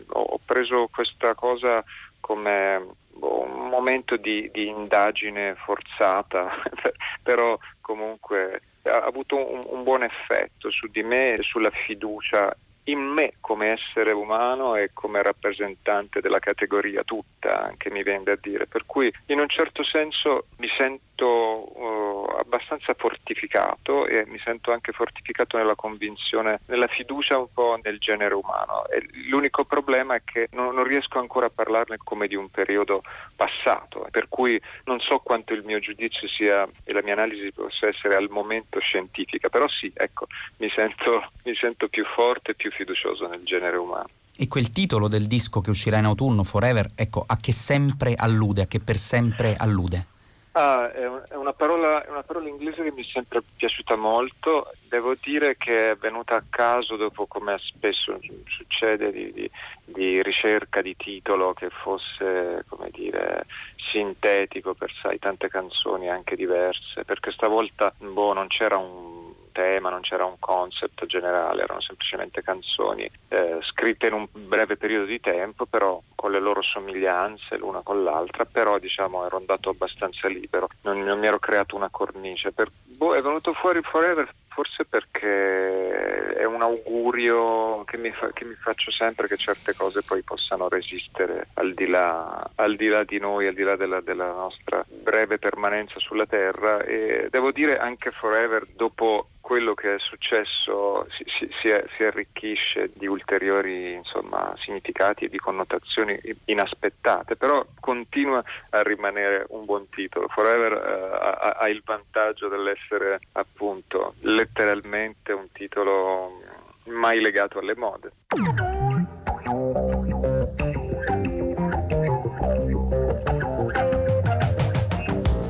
S13: ho preso questa cosa come un momento di, di indagine forzata, però comunque ha avuto un, un, buon effetto su di me e sulla fiducia in me come essere umano e come rappresentante della categoria tutta, anche mi viene da dire. Per cui in un certo senso mi sento uh, abbastanza fortificato e mi sento anche fortificato nella convinzione, nella fiducia un po' nel genere umano. E l'unico problema è che non, non riesco ancora a parlarne come di un periodo passato, per cui non so quanto il mio giudizio sia e la mia analisi possa essere al momento scientifica, però sì, ecco, mi sento, mi sento più forte e più fiducioso nel genere umano.
S2: E quel titolo del disco che uscirà in autunno, Forever, ecco, a che sempre allude, a che per sempre allude?
S13: Ah, è, una parola, è una parola inglese che mi è sempre piaciuta molto. Devo dire che è venuta a caso dopo, come spesso succede, di, di, di ricerca di titolo che fosse, dire, sintetico per sai, tante canzoni anche diverse, perché stavolta boh, non c'era un tema, non c'era un concept generale, erano semplicemente canzoni eh, scritte in un breve periodo di tempo, però con le loro somiglianze l'una con l'altra, però diciamo ero andato abbastanza libero, non, non mi ero creato una cornice. Per, boh, è venuto fuori Forever forse perché è un augurio che mi, fa, che mi, faccio sempre che certe cose poi possano resistere al di là, al di, là di noi, al di là della, della nostra breve permanenza sulla Terra e devo dire anche Forever dopo quello che è successo si, si, si, si arricchisce di ulteriori insomma, significati e di connotazioni inaspettate, però continua a rimanere un buon titolo. Forever uh, ha, ha, il vantaggio dell'essere appunto letteralmente un titolo mai legato alle mode.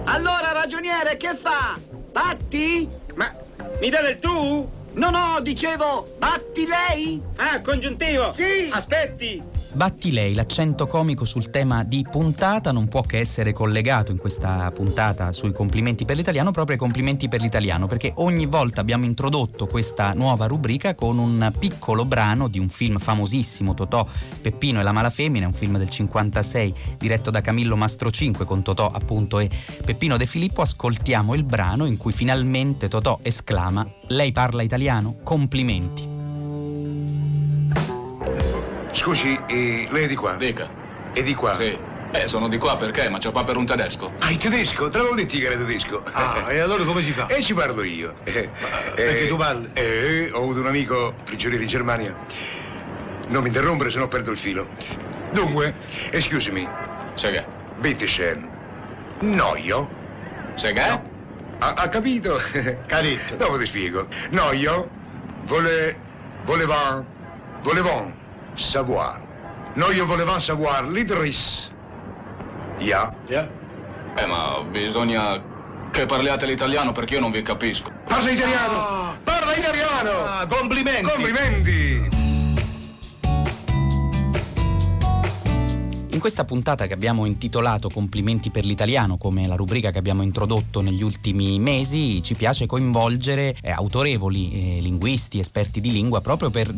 S14: Allora ragioniere che fa? Batti?
S15: Mi dà del tu?
S14: No, no, dicevo, batti lei?
S15: Ah, congiuntivo?
S14: Sì!
S15: Aspetti!
S2: Batti lei, l'accento comico sul tema di puntata non può che essere collegato in questa puntata sui complimenti per l'italiano proprio ai complimenti per l'italiano, perché ogni volta abbiamo introdotto questa nuova rubrica con un piccolo brano di un film famosissimo, Totò, Peppino e la Malafemmina, un film del 56 diretto da Camillo Mastro 5 con Totò appunto e Peppino De Filippo. Ascoltiamo il brano in cui finalmente Totò esclama Lei parla italiano? Complimenti.
S16: Scusi, eh, lei è di qua?
S17: Dica.
S16: È di qua?
S17: Sì. Eh, sono di qua perché? Ma c'ho qua per un tedesco.
S16: Ah, il tedesco? Te l'avevo detto che era tedesco.
S17: Ah, e allora come si fa?
S16: E ci parlo io. Eh,
S17: perché
S16: eh,
S17: tu parli?
S16: Eh, ho avuto un amico prigioniero in Germania. Non mi interrompere, se no perdo il filo. Dunque.
S17: Sai che?
S16: Bitte schön. Noio?
S17: Sai che?
S16: No. Ha, ha capito?
S17: Capito.
S16: Dopo ti spiego. Noio? Vole... Volevant... Volevant savoir. Noi volevamo savoir l'Idris. Ja?
S17: Ja? Eh, ma bisogna che parliate l'italiano perché io non vi capisco.
S16: Parla italiano! Ah. Parla italiano!
S17: Ah, complimenti!
S16: Complimenti!
S2: In questa puntata che abbiamo intitolato Complimenti per l'italiano, come la rubrica che abbiamo introdotto negli ultimi mesi, ci piace coinvolgere eh, autorevoli eh, linguisti, esperti di lingua, proprio per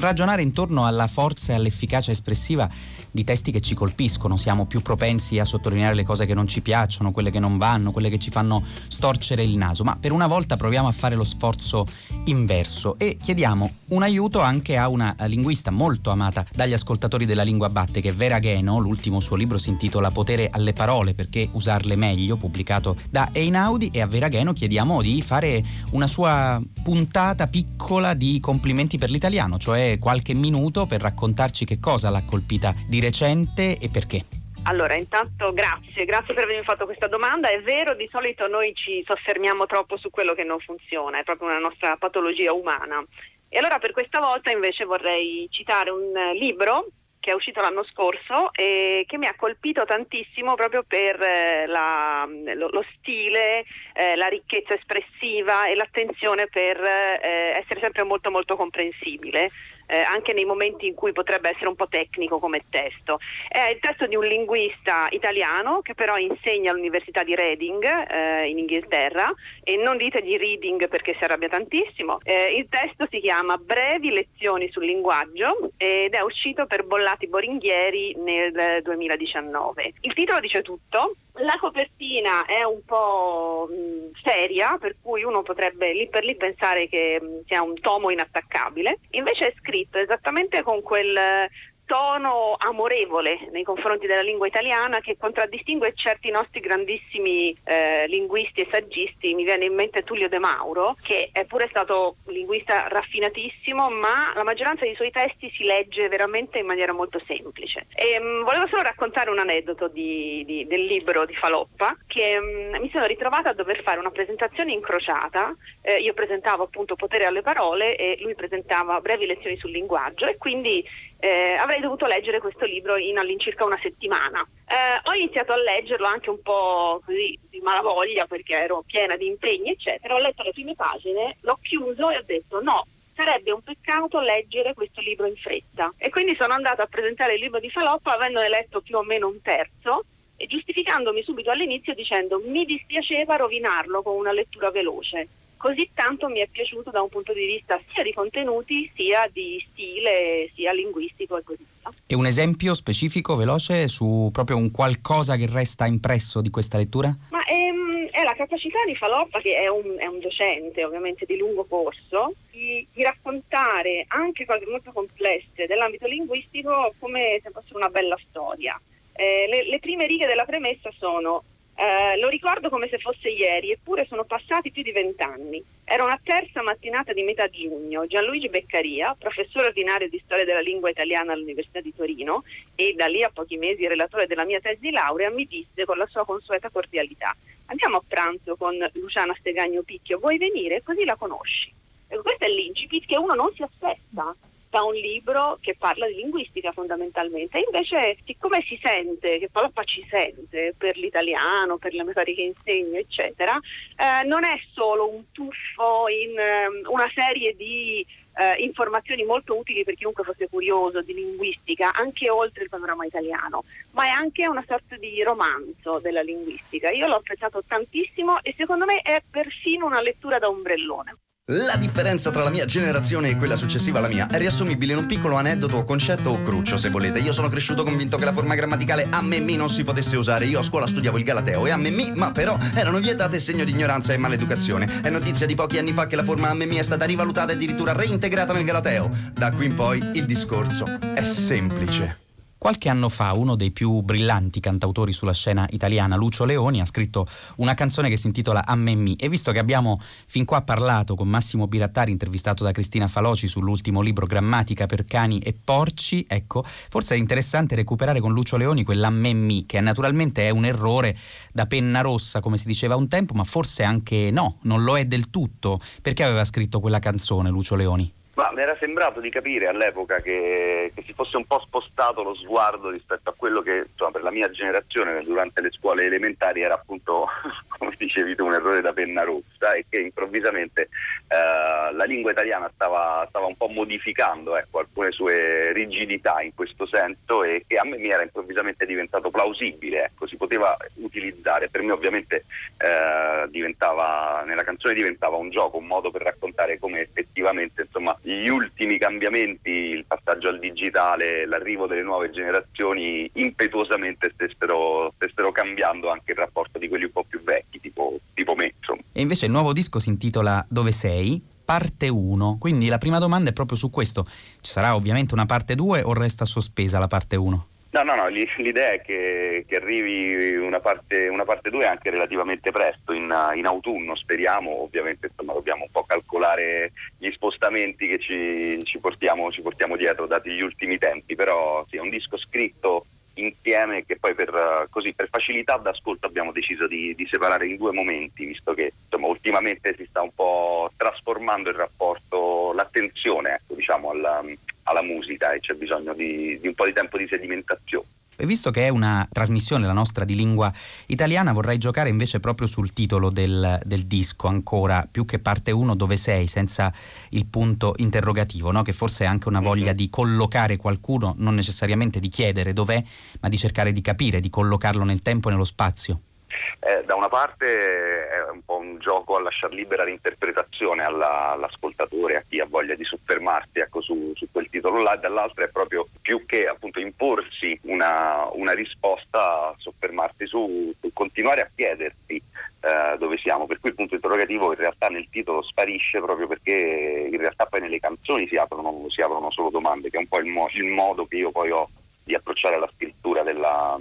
S2: ragionare intorno alla forza e all'efficacia espressiva di testi che ci colpiscono. Siamo più propensi a sottolineare le cose che non ci piacciono, quelle che non vanno, quelle che ci fanno storcere il naso, ma per una volta proviamo a fare lo sforzo inverso e chiediamo un aiuto anche a una linguista molto amata dagli ascoltatori della lingua batte che è Vera Gheno Marino, l'ultimo suo libro si intitola Potere alle parole perché usarle meglio, pubblicato da Einaudi e a Veragheno chiediamo di fare una sua puntata piccola di complimenti per l'italiano, cioè qualche minuto per raccontarci che cosa l'ha colpita di recente e perché.
S18: Allora, intanto grazie, grazie per avermi fatto questa domanda. È vero, di solito noi ci soffermiamo troppo su quello che non funziona, è proprio una nostra patologia umana. E allora per questa volta invece vorrei citare un libro che è uscito l'anno scorso e che mi ha colpito tantissimo proprio per eh, la, lo, lo, stile, eh, la ricchezza espressiva e l'attenzione per eh, essere sempre molto molto comprensibile eh, anche nei momenti in cui potrebbe essere un po' tecnico come testo. È il testo di un linguista italiano che però insegna all'Università di Reading eh, in Inghilterra e non dite di reading perché si arrabbia tantissimo. Eh, il testo si chiama Brevi lezioni sul linguaggio ed è uscito per Bollati Boringhieri nel 2019. Il titolo dice tutto La copertina è un po' mh, seria, per cui uno potrebbe lì per lì pensare che mh, sia un tomo inattaccabile, invece è scritto esattamente con quel tono amorevole nei confronti della lingua italiana che contraddistingue certi nostri grandissimi eh, linguisti e saggisti. Mi viene in mente Tullio De Mauro, che è pure stato un linguista raffinatissimo, ma la maggioranza dei suoi testi si legge veramente in maniera molto semplice. E, mh, volevo solo raccontare un aneddoto di, di, del libro di Faloppa, che mh, mi sono ritrovata a dover fare una presentazione incrociata. Eh, io presentavo appunto Potere alle parole e lui presentava brevi lezioni sul linguaggio e quindi eh, avrei dovuto leggere questo libro in all'incirca una settimana. Eh, ho iniziato a leggerlo anche un po' così di malavoglia perché ero piena di impegni, eccetera. Ho letto le prime pagine, l'ho chiuso e ho detto no. Sarebbe un peccato leggere questo libro in fretta. E quindi sono andata a presentare il libro di Faloppa avendone letto più o meno un terzo e giustificandomi subito all'inizio dicendo mi dispiaceva rovinarlo con una lettura veloce così tanto mi è piaciuto da un punto di vista sia di contenuti, sia di stile, sia linguistico e così via.
S2: E un esempio specifico, veloce, su proprio un qualcosa che resta impresso di questa lettura?
S18: Ma è, ehm, è la capacità di Faloppa, che è un, è un, docente ovviamente di lungo corso, di, di, raccontare anche cose molto complesse dell'ambito linguistico come se fosse una bella storia. Eh, le, le prime righe della premessa sono eh, lo ricordo come se fosse ieri, eppure sono passati più di vent'anni. Era una terza mattinata di metà giugno. Gianluigi Beccaria, professore ordinario di storia della lingua italiana all'Università di Torino e da lì a pochi mesi relatore della mia tesi di laurea, mi disse con la sua consueta cordialità: Andiamo a pranzo con Luciana Stegagno Picchio, vuoi venire? Così la conosci. Ecco, questo è l'incipit che uno non si aspetta da un libro che parla di linguistica fondamentalmente. invece, siccome si sente, che Paloppa ci sente per l'italiano, per le metodiche che insegna, eccetera, eh, non è solo un tuffo in um, una serie di eh, informazioni molto utili per chiunque fosse curioso di linguistica, anche oltre il panorama italiano, ma è anche una sorta di romanzo della linguistica. Io l'ho apprezzato tantissimo e secondo me è perfino una lettura da ombrellone.
S19: La differenza tra la mia generazione e quella successiva alla mia è riassumibile in un piccolo aneddoto o concetto o cruccio, se volete. Io sono cresciuto convinto che la forma grammaticale a me mi non si potesse usare. Io a scuola studiavo il Galateo e a me mi, ma però erano vietate segno di ignoranza e maleducazione. È notizia di pochi anni fa che la forma a me mi è stata rivalutata e addirittura reintegrata nel Galateo. Da qui in poi il discorso è semplice.
S2: Qualche anno fa uno dei più brillanti cantautori sulla scena italiana, Lucio Leoni, ha scritto una canzone che si intitola A me mi e visto che abbiamo fin qua parlato con Massimo Birattari, intervistato da Cristina Faloci sull'ultimo libro Grammatica per cani e porci, ecco, forse è interessante recuperare con Lucio Leoni quell'A me mi, che naturalmente è un errore da penna rossa, come si diceva un tempo, ma forse anche no, non lo è del tutto. Perché aveva scritto quella canzone Lucio Leoni?
S20: Ma mi era sembrato di capire all'epoca che, che, si fosse un po' spostato lo sguardo rispetto a quello che insomma, per la mia generazione durante le scuole elementari era appunto, come dicevi tu, un errore da penna rossa e che improvvisamente eh, la lingua italiana stava, stava un po' modificando ecco, alcune sue rigidità in questo senso e che a me mi era improvvisamente diventato plausibile, ecco, si poteva utilizzare. Per me ovviamente eh, diventava, nella canzone diventava un gioco, un modo per raccontare come effettivamente insomma, gli ultimi cambiamenti, il passaggio al digitale, l'arrivo delle nuove generazioni impetuosamente stessero, stessero cambiando anche il rapporto di quelli un po' più vecchi, tipo, tipo me. Insomma.
S2: E invece il nuovo disco si intitola Dove sei? Parte 1, quindi la prima domanda è proprio su questo. Ci sarà ovviamente una parte 2 o resta sospesa la parte 1?
S20: No, no, no, l'idea è che, che arrivi una parte 2 anche relativamente presto, in, in, autunno speriamo, ovviamente insomma, dobbiamo un po' calcolare gli spostamenti che ci, ci, portiamo, ci portiamo, dietro dati gli ultimi tempi, però sì, è un disco scritto insieme che poi per, così, per facilità d'ascolto abbiamo deciso di, di, separare in due momenti, visto che insomma, ultimamente si sta un po' trasformando il rapporto, l'attenzione ecco, diciamo, alla, alla musica e c'è bisogno di, di un po' di tempo di sedimentazione.
S2: E visto che è una trasmissione la nostra di lingua italiana, vorrei giocare invece proprio sul titolo del, del disco, ancora più che parte 1 dove sei, senza il punto interrogativo, no? che forse è anche una voglia di collocare qualcuno, non necessariamente di chiedere dov'è, ma di cercare di capire, di collocarlo nel tempo e nello spazio.
S20: Eh, da una parte è un po' un gioco a lasciare libera l'interpretazione alla, all'ascoltatore, a chi ha voglia di soffermarsi ecco, su, su, quel titolo là, dall'altra è proprio più che appunto imporsi una, una risposta, soffermarsi su, su, continuare a chiedersi eh, dove siamo, per cui il punto interrogativo in realtà nel titolo sparisce proprio perché in realtà poi nelle canzoni si aprono, si aprono solo domande, che è un po' il, mo- il modo che io poi ho di approcciare la scrittura della,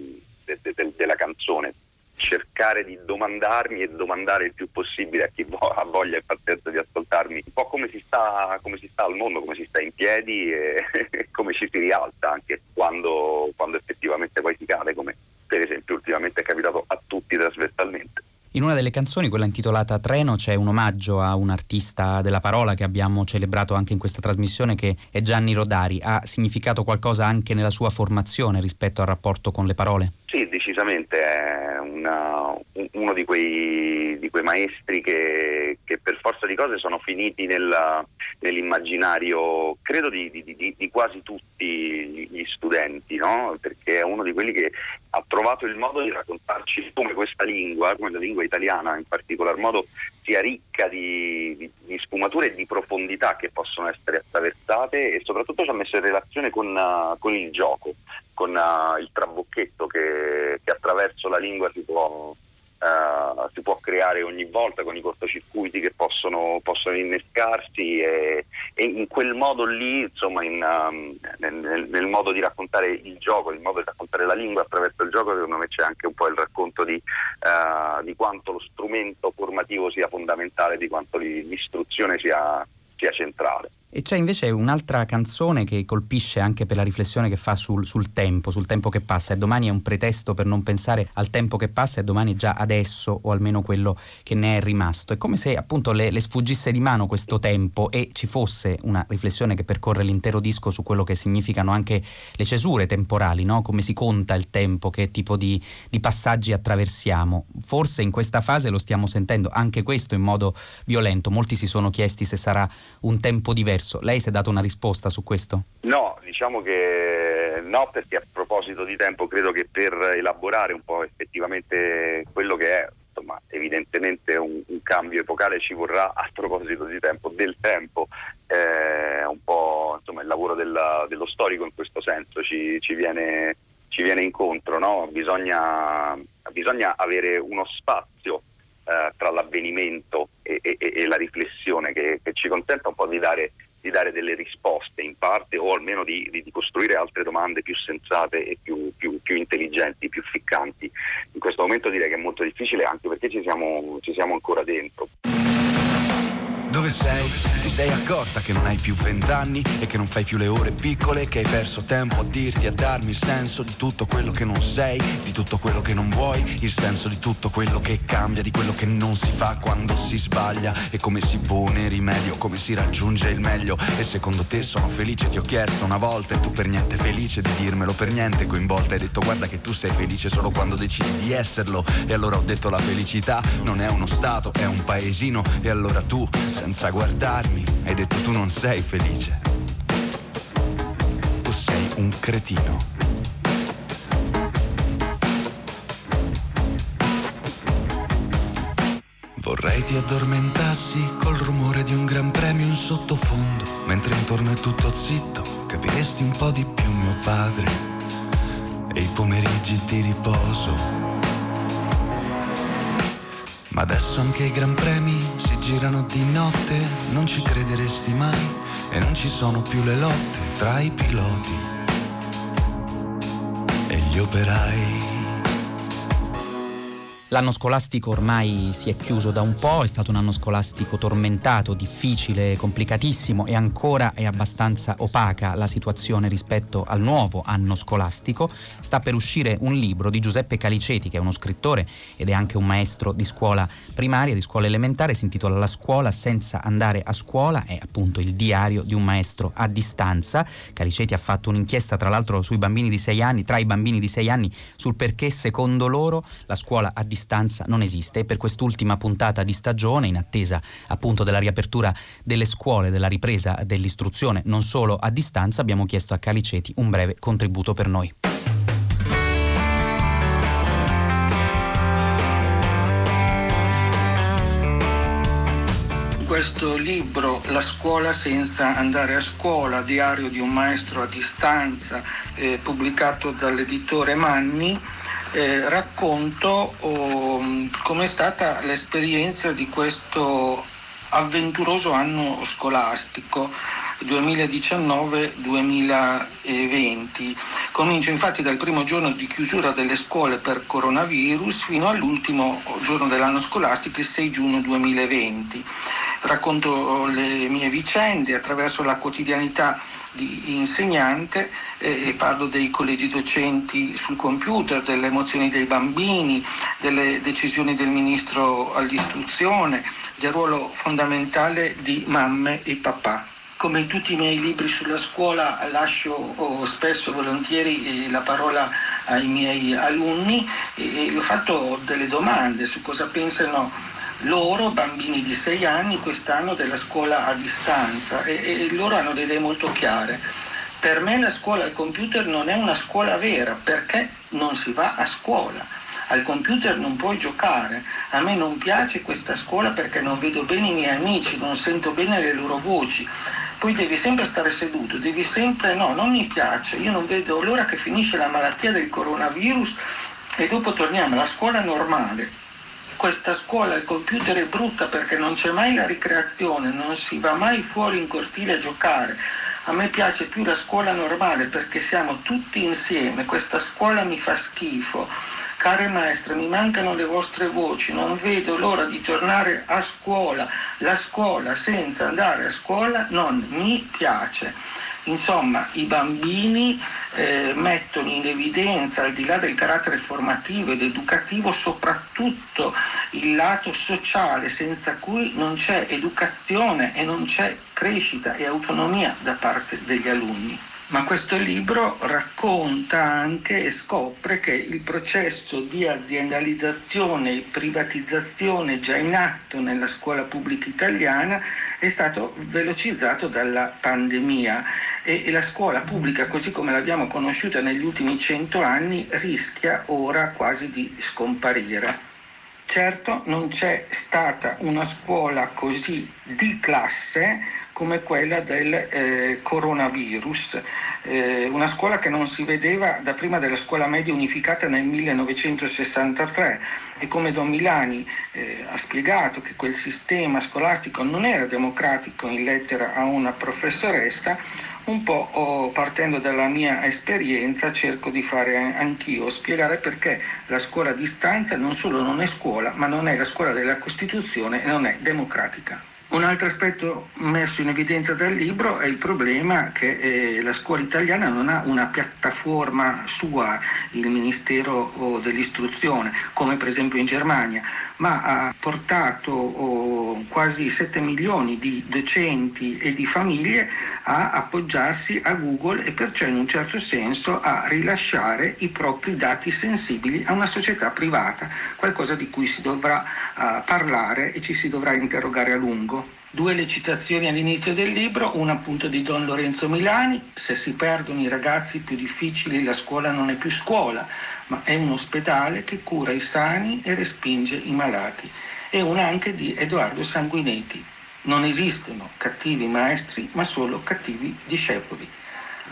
S20: de, de, de, della canzone cercare di domandarmi e domandare il più possibile a chi ha voglia e pazienza di ascoltarmi un po' come si sta, come si sta al mondo, come si sta in piedi e come ci si rialza anche quando, quando effettivamente poi si cade, come per esempio ultimamente è capitato a tutti trasversalmente.
S2: In una delle canzoni, quella intitolata Treno, c'è un omaggio a un artista della parola che abbiamo celebrato anche in questa trasmissione, che è Gianni Rodari. Ha significato qualcosa anche nella sua formazione rispetto al rapporto con le parole?
S20: Sì, decisamente è una, uno di quei, di quei maestri che, che, per forza di cose sono finiti nella, nell'immaginario, credo, di, di, di, quasi tutti gli studenti, no? perché è uno di quelli che ha trovato il modo di raccontarci come questa lingua, come la lingua italiana in particolar modo, sia ricca di, di, di, sfumature e di profondità che possono essere attraversate e soprattutto ci ha messo in relazione con, uh, con il gioco, con uh, il trabocchetto che, che, attraverso la lingua si può, uh, si può, creare ogni volta, con i cortocircuiti che possono, possono innescarsi e, e, in quel modo lì, insomma, in, um, nel, nel, modo di raccontare il gioco, il modo di raccontare la lingua attraverso il gioco, secondo me c'è anche un po' il racconto di, di quanto lo strumento formativo sia fondamentale, di quanto l'istruzione sia, sia centrale.
S2: E c'è invece un'altra canzone che colpisce anche per la riflessione che fa sul, sul, tempo, sul tempo che passa. E domani è un pretesto per non pensare al tempo che passa e domani è già adesso o almeno quello che ne è rimasto. È come se appunto le, le sfuggisse di mano questo tempo e ci fosse una riflessione che percorre l'intero disco su quello che significano anche le cesure temporali, no? come si conta il tempo, che tipo di, di passaggi attraversiamo. Forse in questa fase lo stiamo sentendo anche questo in modo violento. Molti si sono chiesti se sarà un tempo diverso diverso. Lei si è dato una risposta su questo?
S20: No, diciamo che no, perché a proposito di tempo credo che per elaborare un po' effettivamente quello che è insomma, evidentemente un, un, cambio epocale ci vorrà a proposito di tempo, del tempo, eh, un po' insomma, il lavoro della, dello storico in questo senso ci, ci, viene, ci viene, incontro, no? bisogna, bisogna avere uno spazio eh, tra l'avvenimento e, e, e la riflessione che, che, ci consenta un po' di dare di dare delle risposte in parte o almeno di, di, di costruire altre domande più sensate e più, più, più, intelligenti, più ficcanti. In questo momento direi che è molto difficile anche perché ci siamo, ci siamo ancora dentro.
S21: Dove sei? Ti sei accorta che non hai più vent'anni e che non fai più le ore piccole, che hai perso tempo a dirti, a darmi il senso di tutto quello che non sei, di tutto quello che non vuoi, il senso di tutto quello che cambia, di quello che non si fa quando si sbaglia e come si pone rimedio, come si raggiunge il meglio. E secondo te sono felice, ti ho chiesto una volta e tu per niente felice di dirmelo, per niente coinvolta, hai detto guarda che tu sei felice solo quando decidi di esserlo. E allora ho detto la felicità non è uno stato, è un paesino e allora tu senza guardarmi, hai detto tu non sei felice. Tu sei un cretino. Vorrei ti addormentassi col rumore di un gran premio in sottofondo, mentre intorno è tutto zitto, capiresti un po' di più mio padre e i pomeriggi di riposo ma adesso anche i gran premi girano di notte, non ci crederesti mai, e non ci sono più le lotte tra i piloti e gli operai.
S2: L'anno scolastico ormai si è chiuso da un po', è stato un anno scolastico tormentato, difficile, complicatissimo e ancora è abbastanza opaca la situazione rispetto al nuovo anno scolastico. Sta per uscire un libro di Giuseppe Caliceti, che è uno scrittore ed è anche un maestro di scuola primaria, di scuola elementare, si intitola La scuola senza andare a scuola, è appunto il diario di un maestro a distanza. Caliceti ha fatto un'inchiesta tra l'altro sui bambini di 6 anni, tra i bambini di 6 anni, sul perché secondo loro la scuola a distanza distanza non esiste e per quest'ultima puntata di stagione, in attesa appunto della riapertura delle scuole, della ripresa dell'istruzione non solo a distanza, abbiamo chiesto a Caliceti un breve contributo per noi.
S22: Questo libro La scuola senza andare a scuola, diario di un maestro a distanza, eh, pubblicato dall'editore Manni, eh, racconto oh, com'è stata l'esperienza di questo avventuroso anno scolastico 2019-2020. Comincio infatti dal primo giorno di chiusura delle scuole per coronavirus fino all'ultimo giorno dell'anno scolastico, il 6 giugno 2020. Racconto le mie vicende attraverso la quotidianità di insegnante eh, e parlo dei collegi docenti sul computer, delle emozioni dei bambini, delle decisioni del ministro all'istruzione, del ruolo fondamentale di mamme e papà. Come in tutti i miei libri sulla scuola lascio spesso volentieri eh, la parola ai miei alunni e, e ho fatto delle domande su cosa pensano loro, bambini di 6 anni, quest'anno della scuola a distanza e, e loro hanno delle idee molto chiare. Per me la scuola al computer non è una scuola vera perché non si va a scuola. Al computer non puoi giocare. A me non piace questa scuola perché non vedo bene i miei amici, non sento bene le loro voci. Poi devi sempre stare seduto, devi sempre no, non mi piace. Io non vedo l'ora che finisce la malattia del coronavirus e dopo torniamo alla scuola normale questa scuola il computer è brutta perché non c'è mai la ricreazione, non si va mai fuori in cortile a giocare. A me piace più la scuola normale perché siamo tutti insieme, questa scuola mi fa schifo. Care maestre, mi mancano le vostre voci, non vedo l'ora di tornare a scuola. La scuola senza andare a scuola non mi piace. Insomma, i bambini eh, mettono in evidenza, al di là del carattere formativo ed educativo, soprattutto il lato sociale, senza cui non c'è educazione e non c'è crescita e autonomia da parte degli alunni. Ma questo libro racconta anche e scopre che il processo di aziendalizzazione e privatizzazione già in atto nella scuola pubblica italiana è stato velocizzato dalla pandemia e la scuola pubblica così come l'abbiamo conosciuta negli ultimi cento anni rischia ora quasi di scomparire. Certo non c'è stata una scuola così di classe come quella del eh, coronavirus, eh, una scuola che non si vedeva da prima della scuola media unificata nel 1963 e come Don Milani eh, ha spiegato che quel sistema scolastico non era democratico in lettera a una professoressa, un po' oh, partendo dalla mia esperienza cerco di fare anch'io, spiegare perché la scuola a distanza non solo non è scuola, ma non è la scuola della Costituzione e non è democratica. Un altro aspetto messo in evidenza dal libro è il problema che eh, la scuola italiana non ha una piattaforma sua, il Ministero oh, dell'Istruzione, come per esempio in Germania, ma ha portato oh, quasi 7 milioni di docenti e di famiglie a appoggiarsi a Google e perciò in un certo senso a rilasciare i propri dati sensibili a una società privata, qualcosa di cui si dovrà uh, parlare e ci si dovrà interrogare a lungo. Due le citazioni all'inizio del libro, una appunto di Don Lorenzo Milani, se si perdono i ragazzi più difficili la scuola non è più scuola, ma è un ospedale che cura i sani e respinge i malati. E una anche di Edoardo Sanguinetti, non esistono cattivi maestri ma solo cattivi discepoli.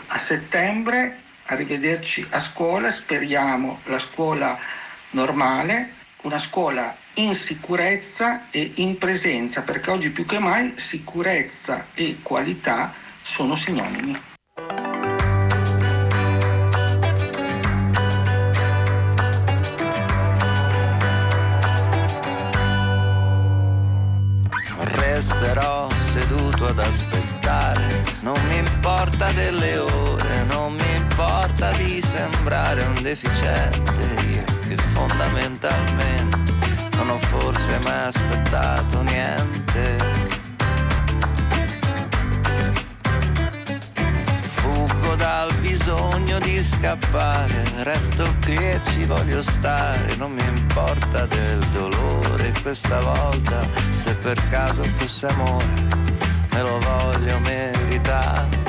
S22: A settembre arrivederci a scuola, speriamo la scuola normale, una scuola in sicurezza e in presenza, perché oggi più che mai sicurezza e qualità sono sinonimi.
S23: Di sembrare un deficiente, io che fondamentalmente non ho forse mai aspettato niente. Fuggo dal bisogno di scappare, resto qui e ci voglio stare, non mi importa del dolore questa volta, se per caso fosse amore, me lo voglio meritare.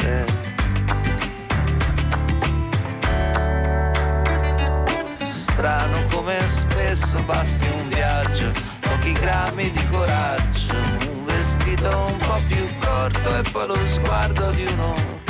S23: Spesso basti un viaggio, pochi grammi di coraggio, un vestito un po' più corto e poi lo sguardo di uno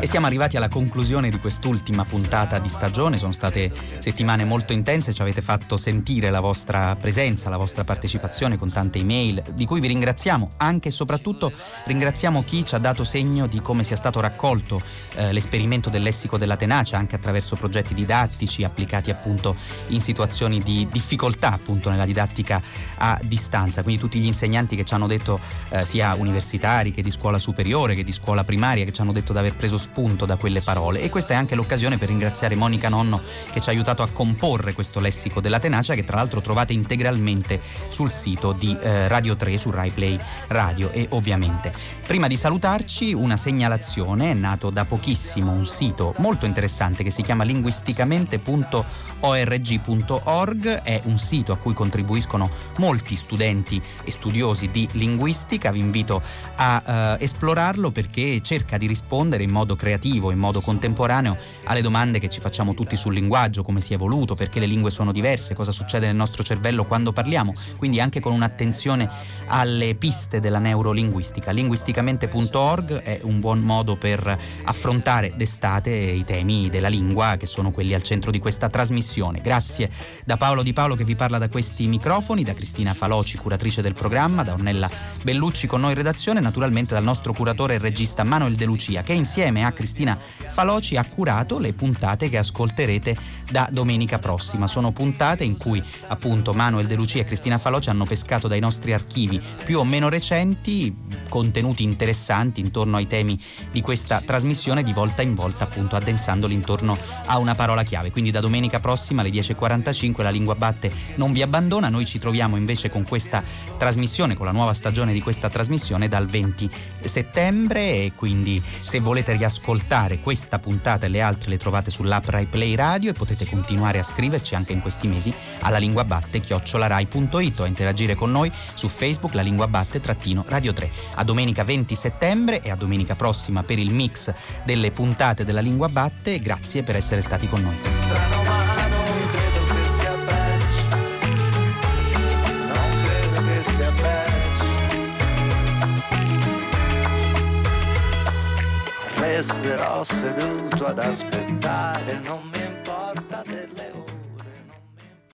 S2: E siamo arrivati alla conclusione di quest'ultima puntata di stagione, sono state settimane molto intense, ci avete fatto sentire la vostra presenza, la vostra partecipazione con tante email, di cui vi ringraziamo, anche e soprattutto ringraziamo chi ci ha dato segno di come sia stato raccolto eh, l'esperimento del lessico della tenacia, anche attraverso progetti didattici applicati appunto in situazioni di difficoltà appunto nella didattica a distanza, quindi tutti gli insegnanti che ci hanno detto eh, sia universitari che di scuola superiore che di scuola primaria che ci hanno detto di aver preso spunto da quelle parole. E questa è anche l'occasione per ringraziare Monica Nonno che ci ha aiutato a comporre questo lessico della tenacia che tra l'altro trovate integralmente sul sito di eh, Radio 3 su Rai Play Radio. E ovviamente. Prima di salutarci una segnalazione, è nato da pochissimo un sito molto interessante che si chiama linguisticamente.org.org, è un sito a cui contribuiscono molti studenti e studiosi di linguistica, vi invito a eh, esplorarlo perché cerca di rispondere in modo creativo, in modo contemporaneo alle domande che ci facciamo tutti sul linguaggio, come si è evoluto, perché le lingue sono diverse, cosa succede nel nostro cervello quando parliamo, quindi anche con un'attenzione alle piste della neurolinguistica. Linguisticamente.org è un buon modo per affrontare d'estate i temi della lingua che sono quelli al centro di questa trasmissione. Grazie da Paolo Di Paolo che vi parla da questi microfoni, da Cristina Faloci, curatrice del programma, da Ornella Bellucci con noi in redazione, naturalmente dal nostro curatore e regista Manuel De Lucia che insieme a Cristina Faloci ha curato le puntate che ascolterete da domenica prossima. Sono puntate in cui appunto Manuel De Lucia e Cristina Faloci hanno pescato dai nostri archivi più o meno recenti contenuti interessanti intorno ai temi di questa trasmissione di volta in volta appunto addensandoli intorno a una parola chiave. Quindi da domenica prossima alle 10.45 la lingua batte non vi abbandona, noi ci troviamo invece con questa trasmissione, con la nuova stagione di questa trasmissione dal 20 settembre quindi se volete riascoltare questa puntata e le altre le trovate sull'app Rai Play Radio e potete continuare a scriverci anche in questi mesi alla lingua batte chiocciolarai.it o a interagire con noi su Facebook la lingua batte trattino radio 3. A domenica 20 settembre e a domenica prossima per il mix delle puntate della lingua batte. Grazie per essere stati con noi.
S23: resterò seduto ad aspettare, non mi importa delle ore.